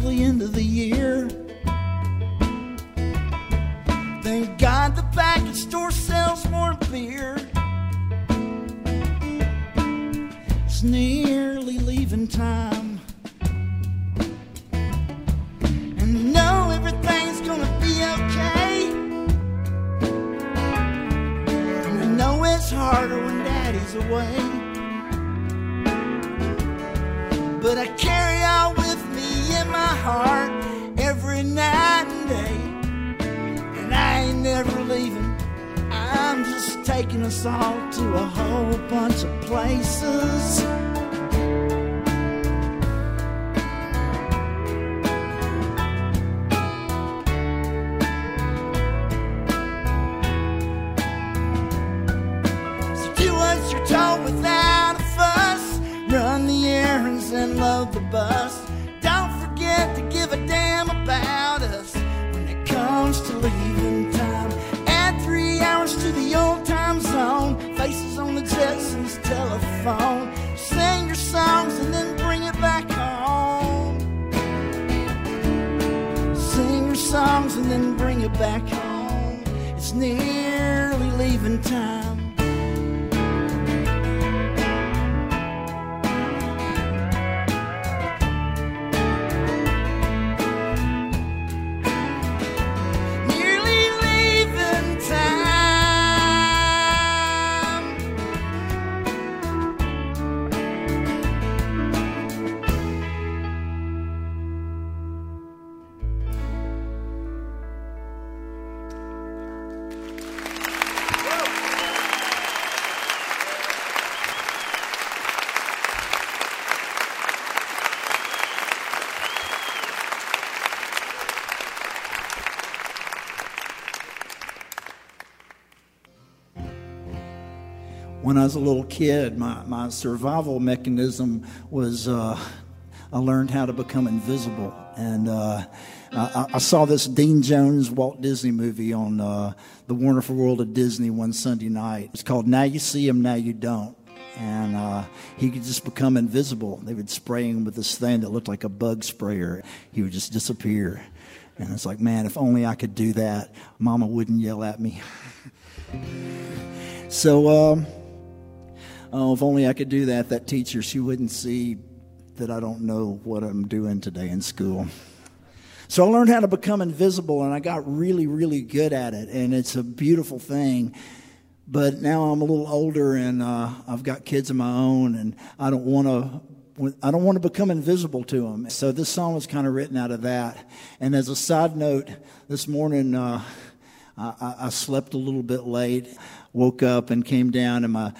tours when I was a little kid, my, my survival mechanism was uh, I learned how to become invisible. And uh, I, I, saw this Dean Jones Walt Disney movie on uh, the Wonderful World of Disney one Sunday night. It's called Now You See Him, Now You Don't. And uh, he could just become invisible. They would spray him with this thing that looked like a bug sprayer. He would just disappear. And it's like, man, if only I could do that, Mama wouldn't yell at me. *laughs* So, um, oh, if only I could do that, that teacher, she wouldn't see that I don't know what I'm doing today in school. So I learned how to become invisible and I got really, really good at it. And it's a beautiful thing. But now I'm a little older and uh, I've got kids of my own and I don't want to. I don't want to become invisible to them. So this song was kind of written out of that. And as a side note, this morning uh, I, I slept a little bit late, woke up and came down, and my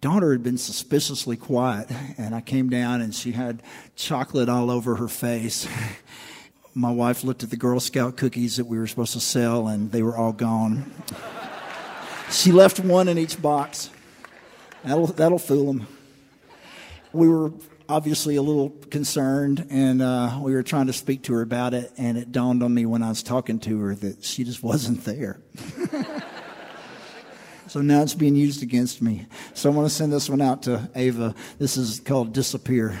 daughter had been suspiciously quiet. And I came down and she had chocolate all over her face. *laughs* my wife looked at the Girl Scout cookies that we were supposed to sell, and they were all gone. she left one in each box. That'll, that'll fool them. We were obviously a little concerned, and uh, we were trying to speak to her about it, and it dawned on me when I was talking to her that she just wasn't there. *laughs* so now it's being used against me. So I want to send this one out to Ava. This is called Disappear.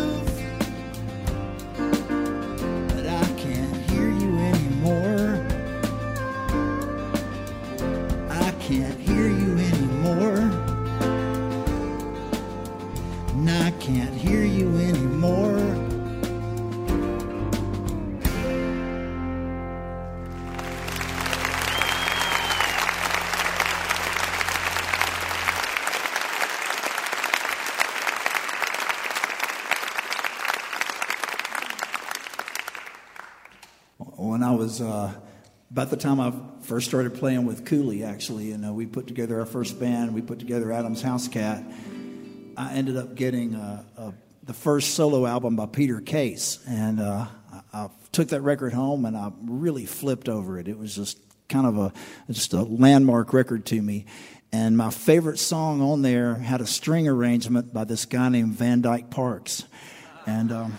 about the time I first started playing with Cooley, actually, and uh, we put together our first band. We put together Adam's House Cat. I ended up getting uh, the first solo album by Peter Case, and uh, I, I took that record home and I really flipped over it. It was just kind of a just a landmark record to me. And my favorite song on there had a string arrangement by this guy named Van Dyke Parks. And, um,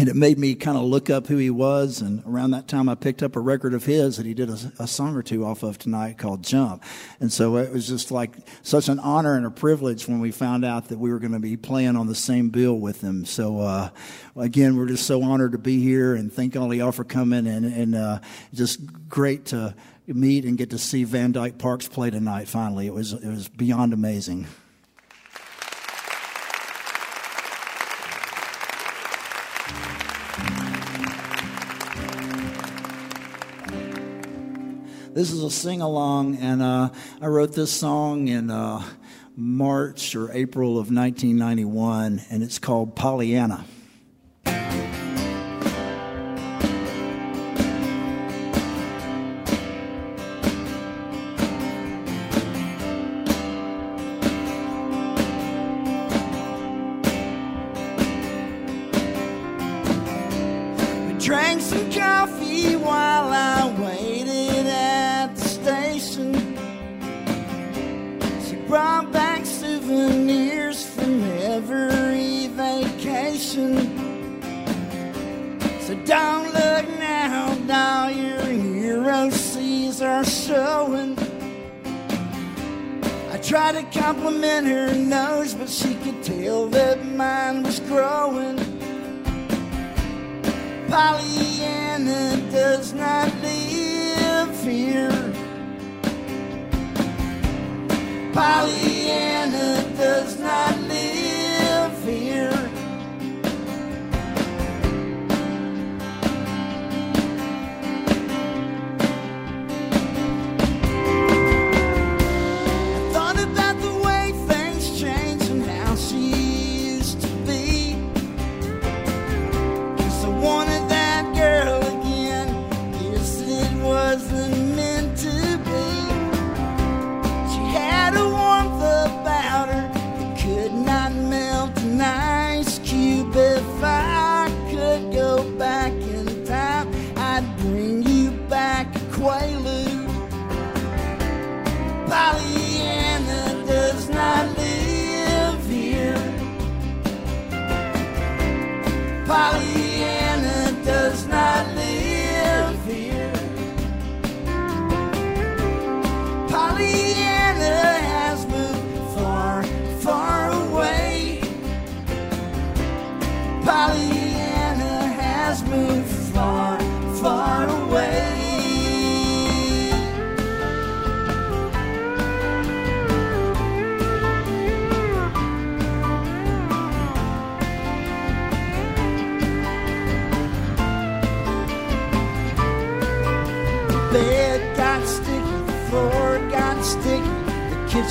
and it made me kind of look up who he was. And around that time, I picked up a record of his that he did a, a, song or two off of tonight called Jump. And so it was just like such an honor and a privilege when we found out that we were going to be playing on the same bill with him. So, uh, again, we're just so honored to be here and thank all y'all for coming and, and uh, just great to meet and get to see Van Dyke Parks play tonight finally. It was, it was beyond amazing. This is a sing along, and uh, I wrote this song in uh, March or April of 1991, and it's called Pollyanna.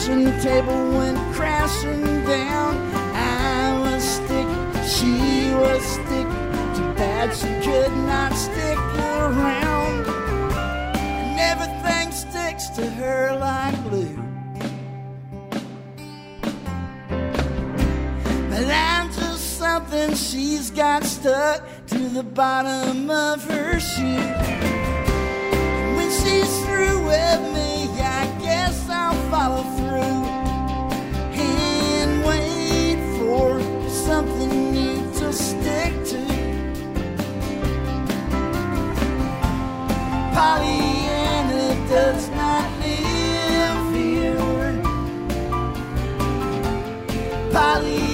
kitchen table went crashing down. I was stick, she was stick, too bad she could not stick around. And everything sticks to her like glue. But I'm just something she's got stuck to the bottom of her shoe. When she's through with me, I guess I'll follow. Pollyanna does not live here. Pollyanna.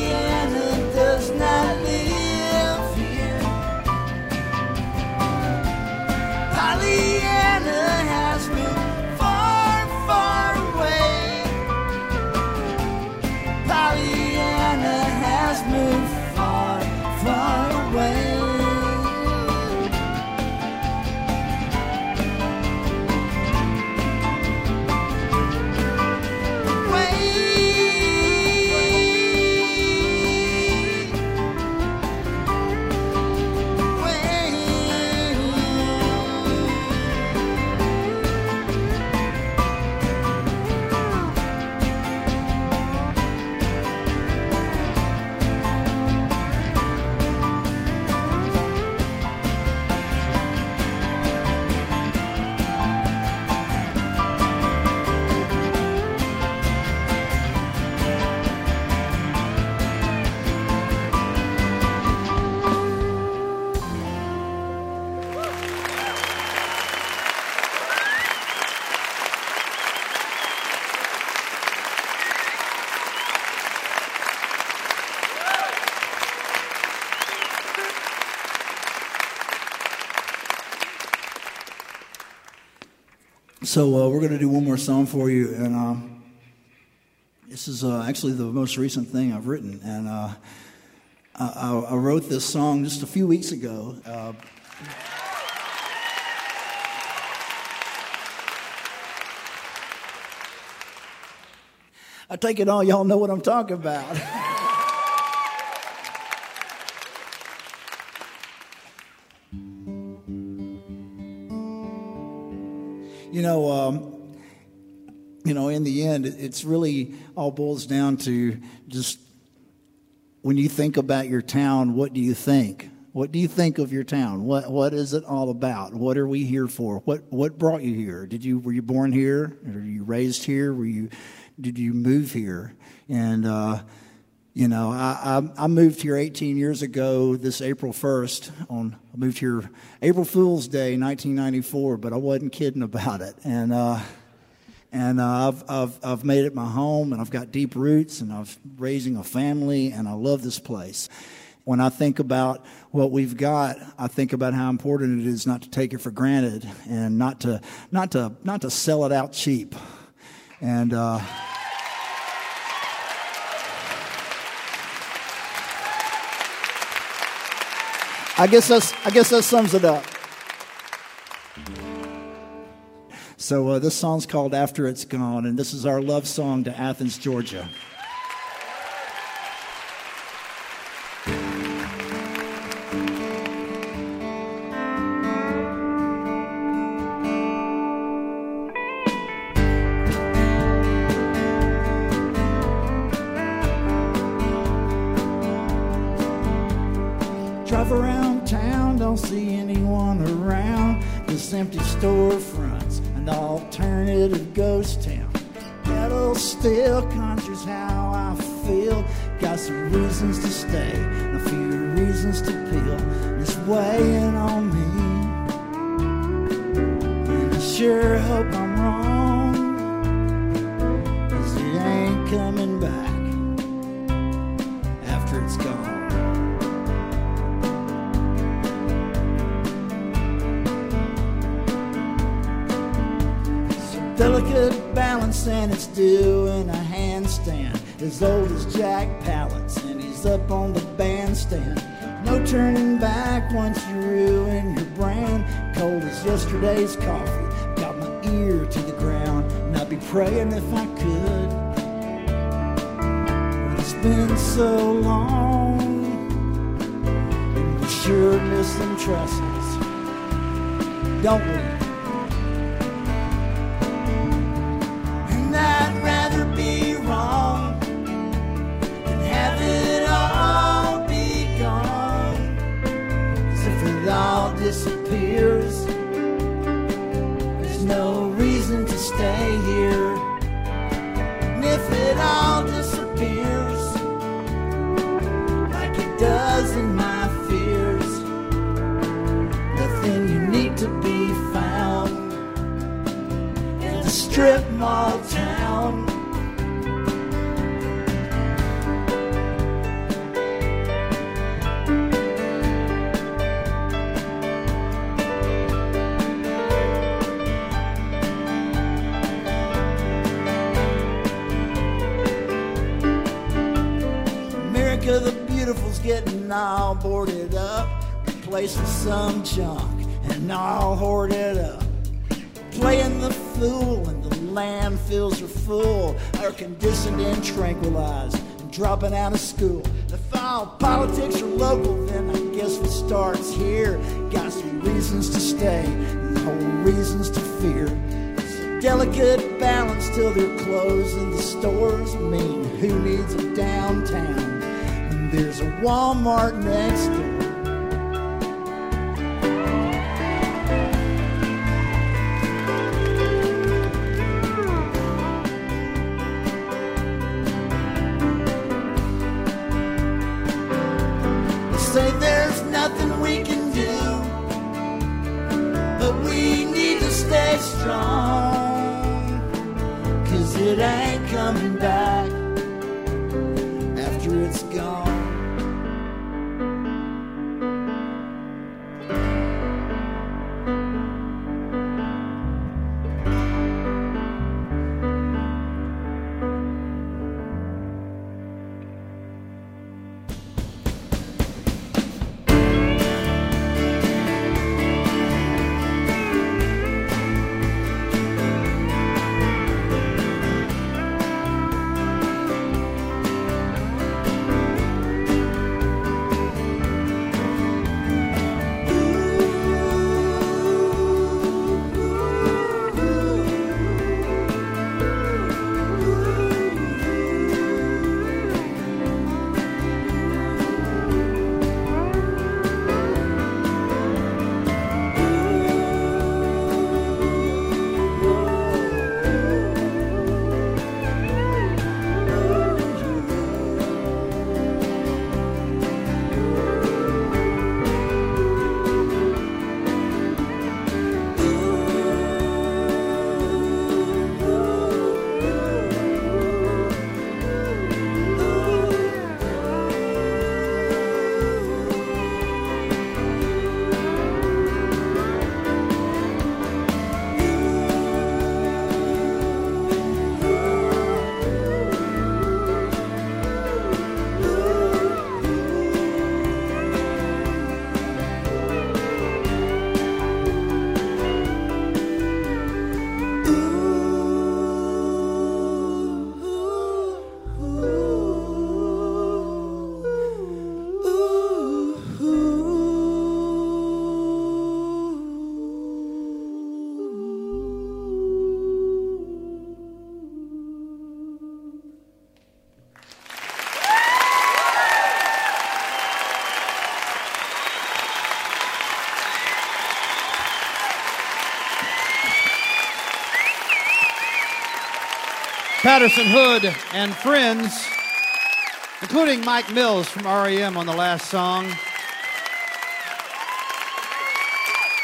So uh, we're going to do one more song for you, and uh, this is uh, actually the most recent thing I've written. And uh, I, I, wrote this song just a few weeks ago. Uh, I take it all y'all know what I'm talking about. *laughs* you know, um, you know, in the end, it's really all boils down to just when you think about your town, what do you think? What do you think of your town? What what is it all about? What are we here for? What what brought you here? Did you were you born here? Were you raised here? Were you did you move here? And uh, you know, I, I, I moved here 18 years ago. This April 1st, on I moved here April Fool's Day, 1994. But I wasn't kidding about it, and uh, and uh, I've, I've I've made it my home, and I've got deep roots, and I'm raising a family, and I love this place. When I think about what we've got, I think about how important it is not to take it for granted, and not to not to not to sell it out cheap, and. Uh, I guess that's I guess that sums it up. So uh, this song's called "After It's Gone," and this is our love song to Athens, Georgia. To stay, whole reasons to fear. delicate balance till they're closing the stores. mean, who needs a downtown? there's a Walmart next door. Patterson Hood and friends, including Mike Mills from REM on the last song.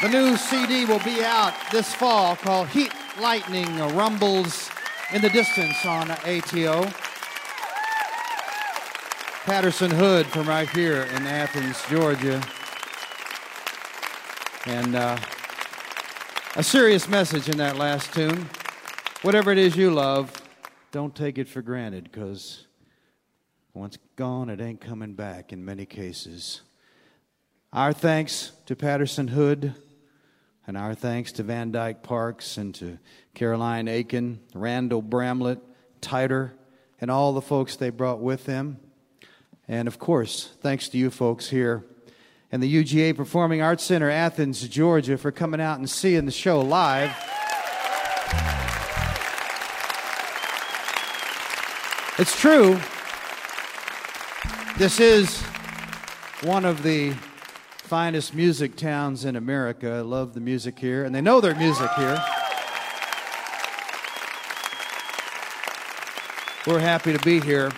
The new CD will be out this fall called Heat Lightning Rumbles in the Distance on ATO. Patterson Hood from right here in Athens, Georgia. And uh, a serious message in that last tune. Whatever it is you love, don't take it for granted because once gone, it ain't coming back in many cases. Our thanks to Patterson Hood. And our thanks to Van Dyke Parks and to Caroline Aiken, Randall Bramlett, Teitur, and all the folks they brought with them. And of course, thanks to you folks here and the UGA Performing Arts Center, Athens, Georgia, for coming out and seeing the show live. It's true. This is one of the finest music towns in America. I love the music here, and they know their music here. We're happy to be here.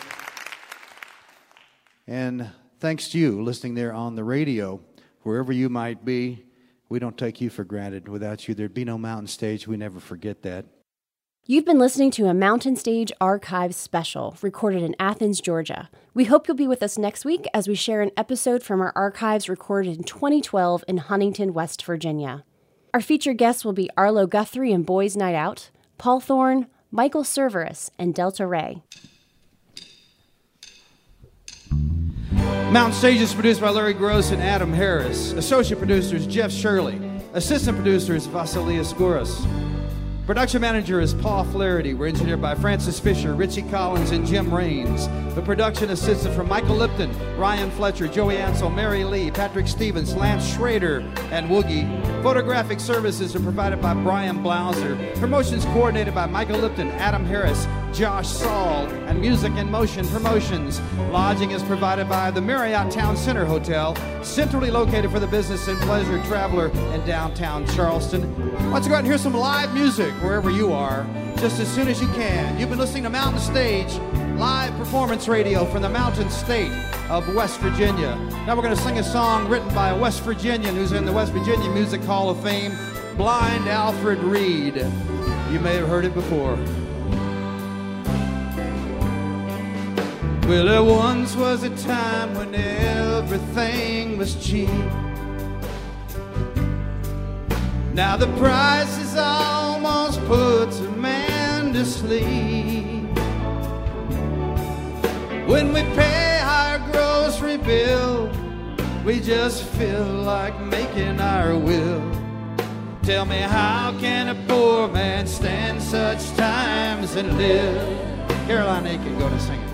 And thanks to you listening there on the radio, wherever you might be, we don't take you for granted. Without you, there'd be no mountain stage. We never forget that. You've been listening to a Mountain Stage Archives special recorded in Athens, Georgia. We hope you'll be with us next week as we share an episode from our archives recorded in 2012 in Huntington, West Virginia. Our featured guests will be Arlo Guthrie and Boys Night Out, Paul Thorn, Michael Cerveris, and Delta Rae. Mountain Stage is produced by Larry Groce and Adam Harris. Associate producers Jeff Shirley. Assistant producers Vasilias Gouras. Production manager is Paul Flaherty. We're engineered by Francis Fisher, Richie Collins, and Jim Raines. The production assistant from Michael Lipton, Ryan Fletcher, Joey Ansel, Mary Lee, Patrick Stevens, Lance Schrader, and Woogie. Photographic services are provided by Brian Blauser. Promotions coordinated by Michael Lipton, Adam Harris, Josh Saul, and Music in Motion Promotions. Lodging is provided by the Marriott Town Center Hotel, centrally located for the business and pleasure traveler in downtown Charleston. You go out and hear some live music wherever you are, just as soon as you can. You've been listening to Mountain Stage, live performance radio from the mountain state of West Virginia. Now we're going to sing a song written by a West Virginian who's in the West Virginia Music Hall of Fame, Blind Alfred Reed. You may have heard it before. Well, there once was a time when everything was cheap. Now the price is almost puts a man to sleep. When we pay our grocery bill, we just feel like making our will. Tell me, how can a poor man stand such times and live? Caroline Aiken, go to sing it.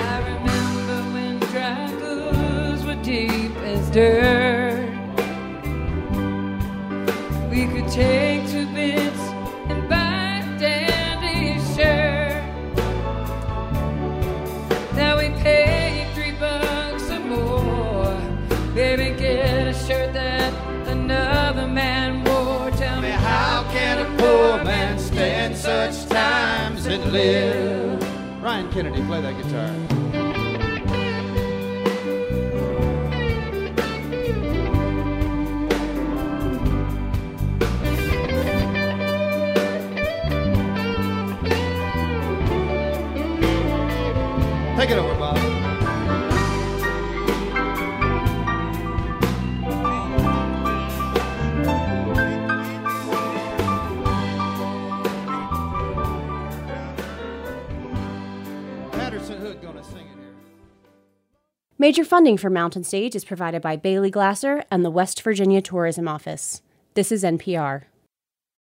I remember when dry goods were deep as dirt. We could take two bits and buy dandy shirt. Now we pay three bucks or more. Baby, get a shirt that another man wore. Tell me, How can a poor man stand such times and live? Ryan Kennedy, play that guitar. Take it over, Bob. Major funding for Mountain Stage is provided by Bailey Glasser and the West Virginia Tourism Office. This is NPR.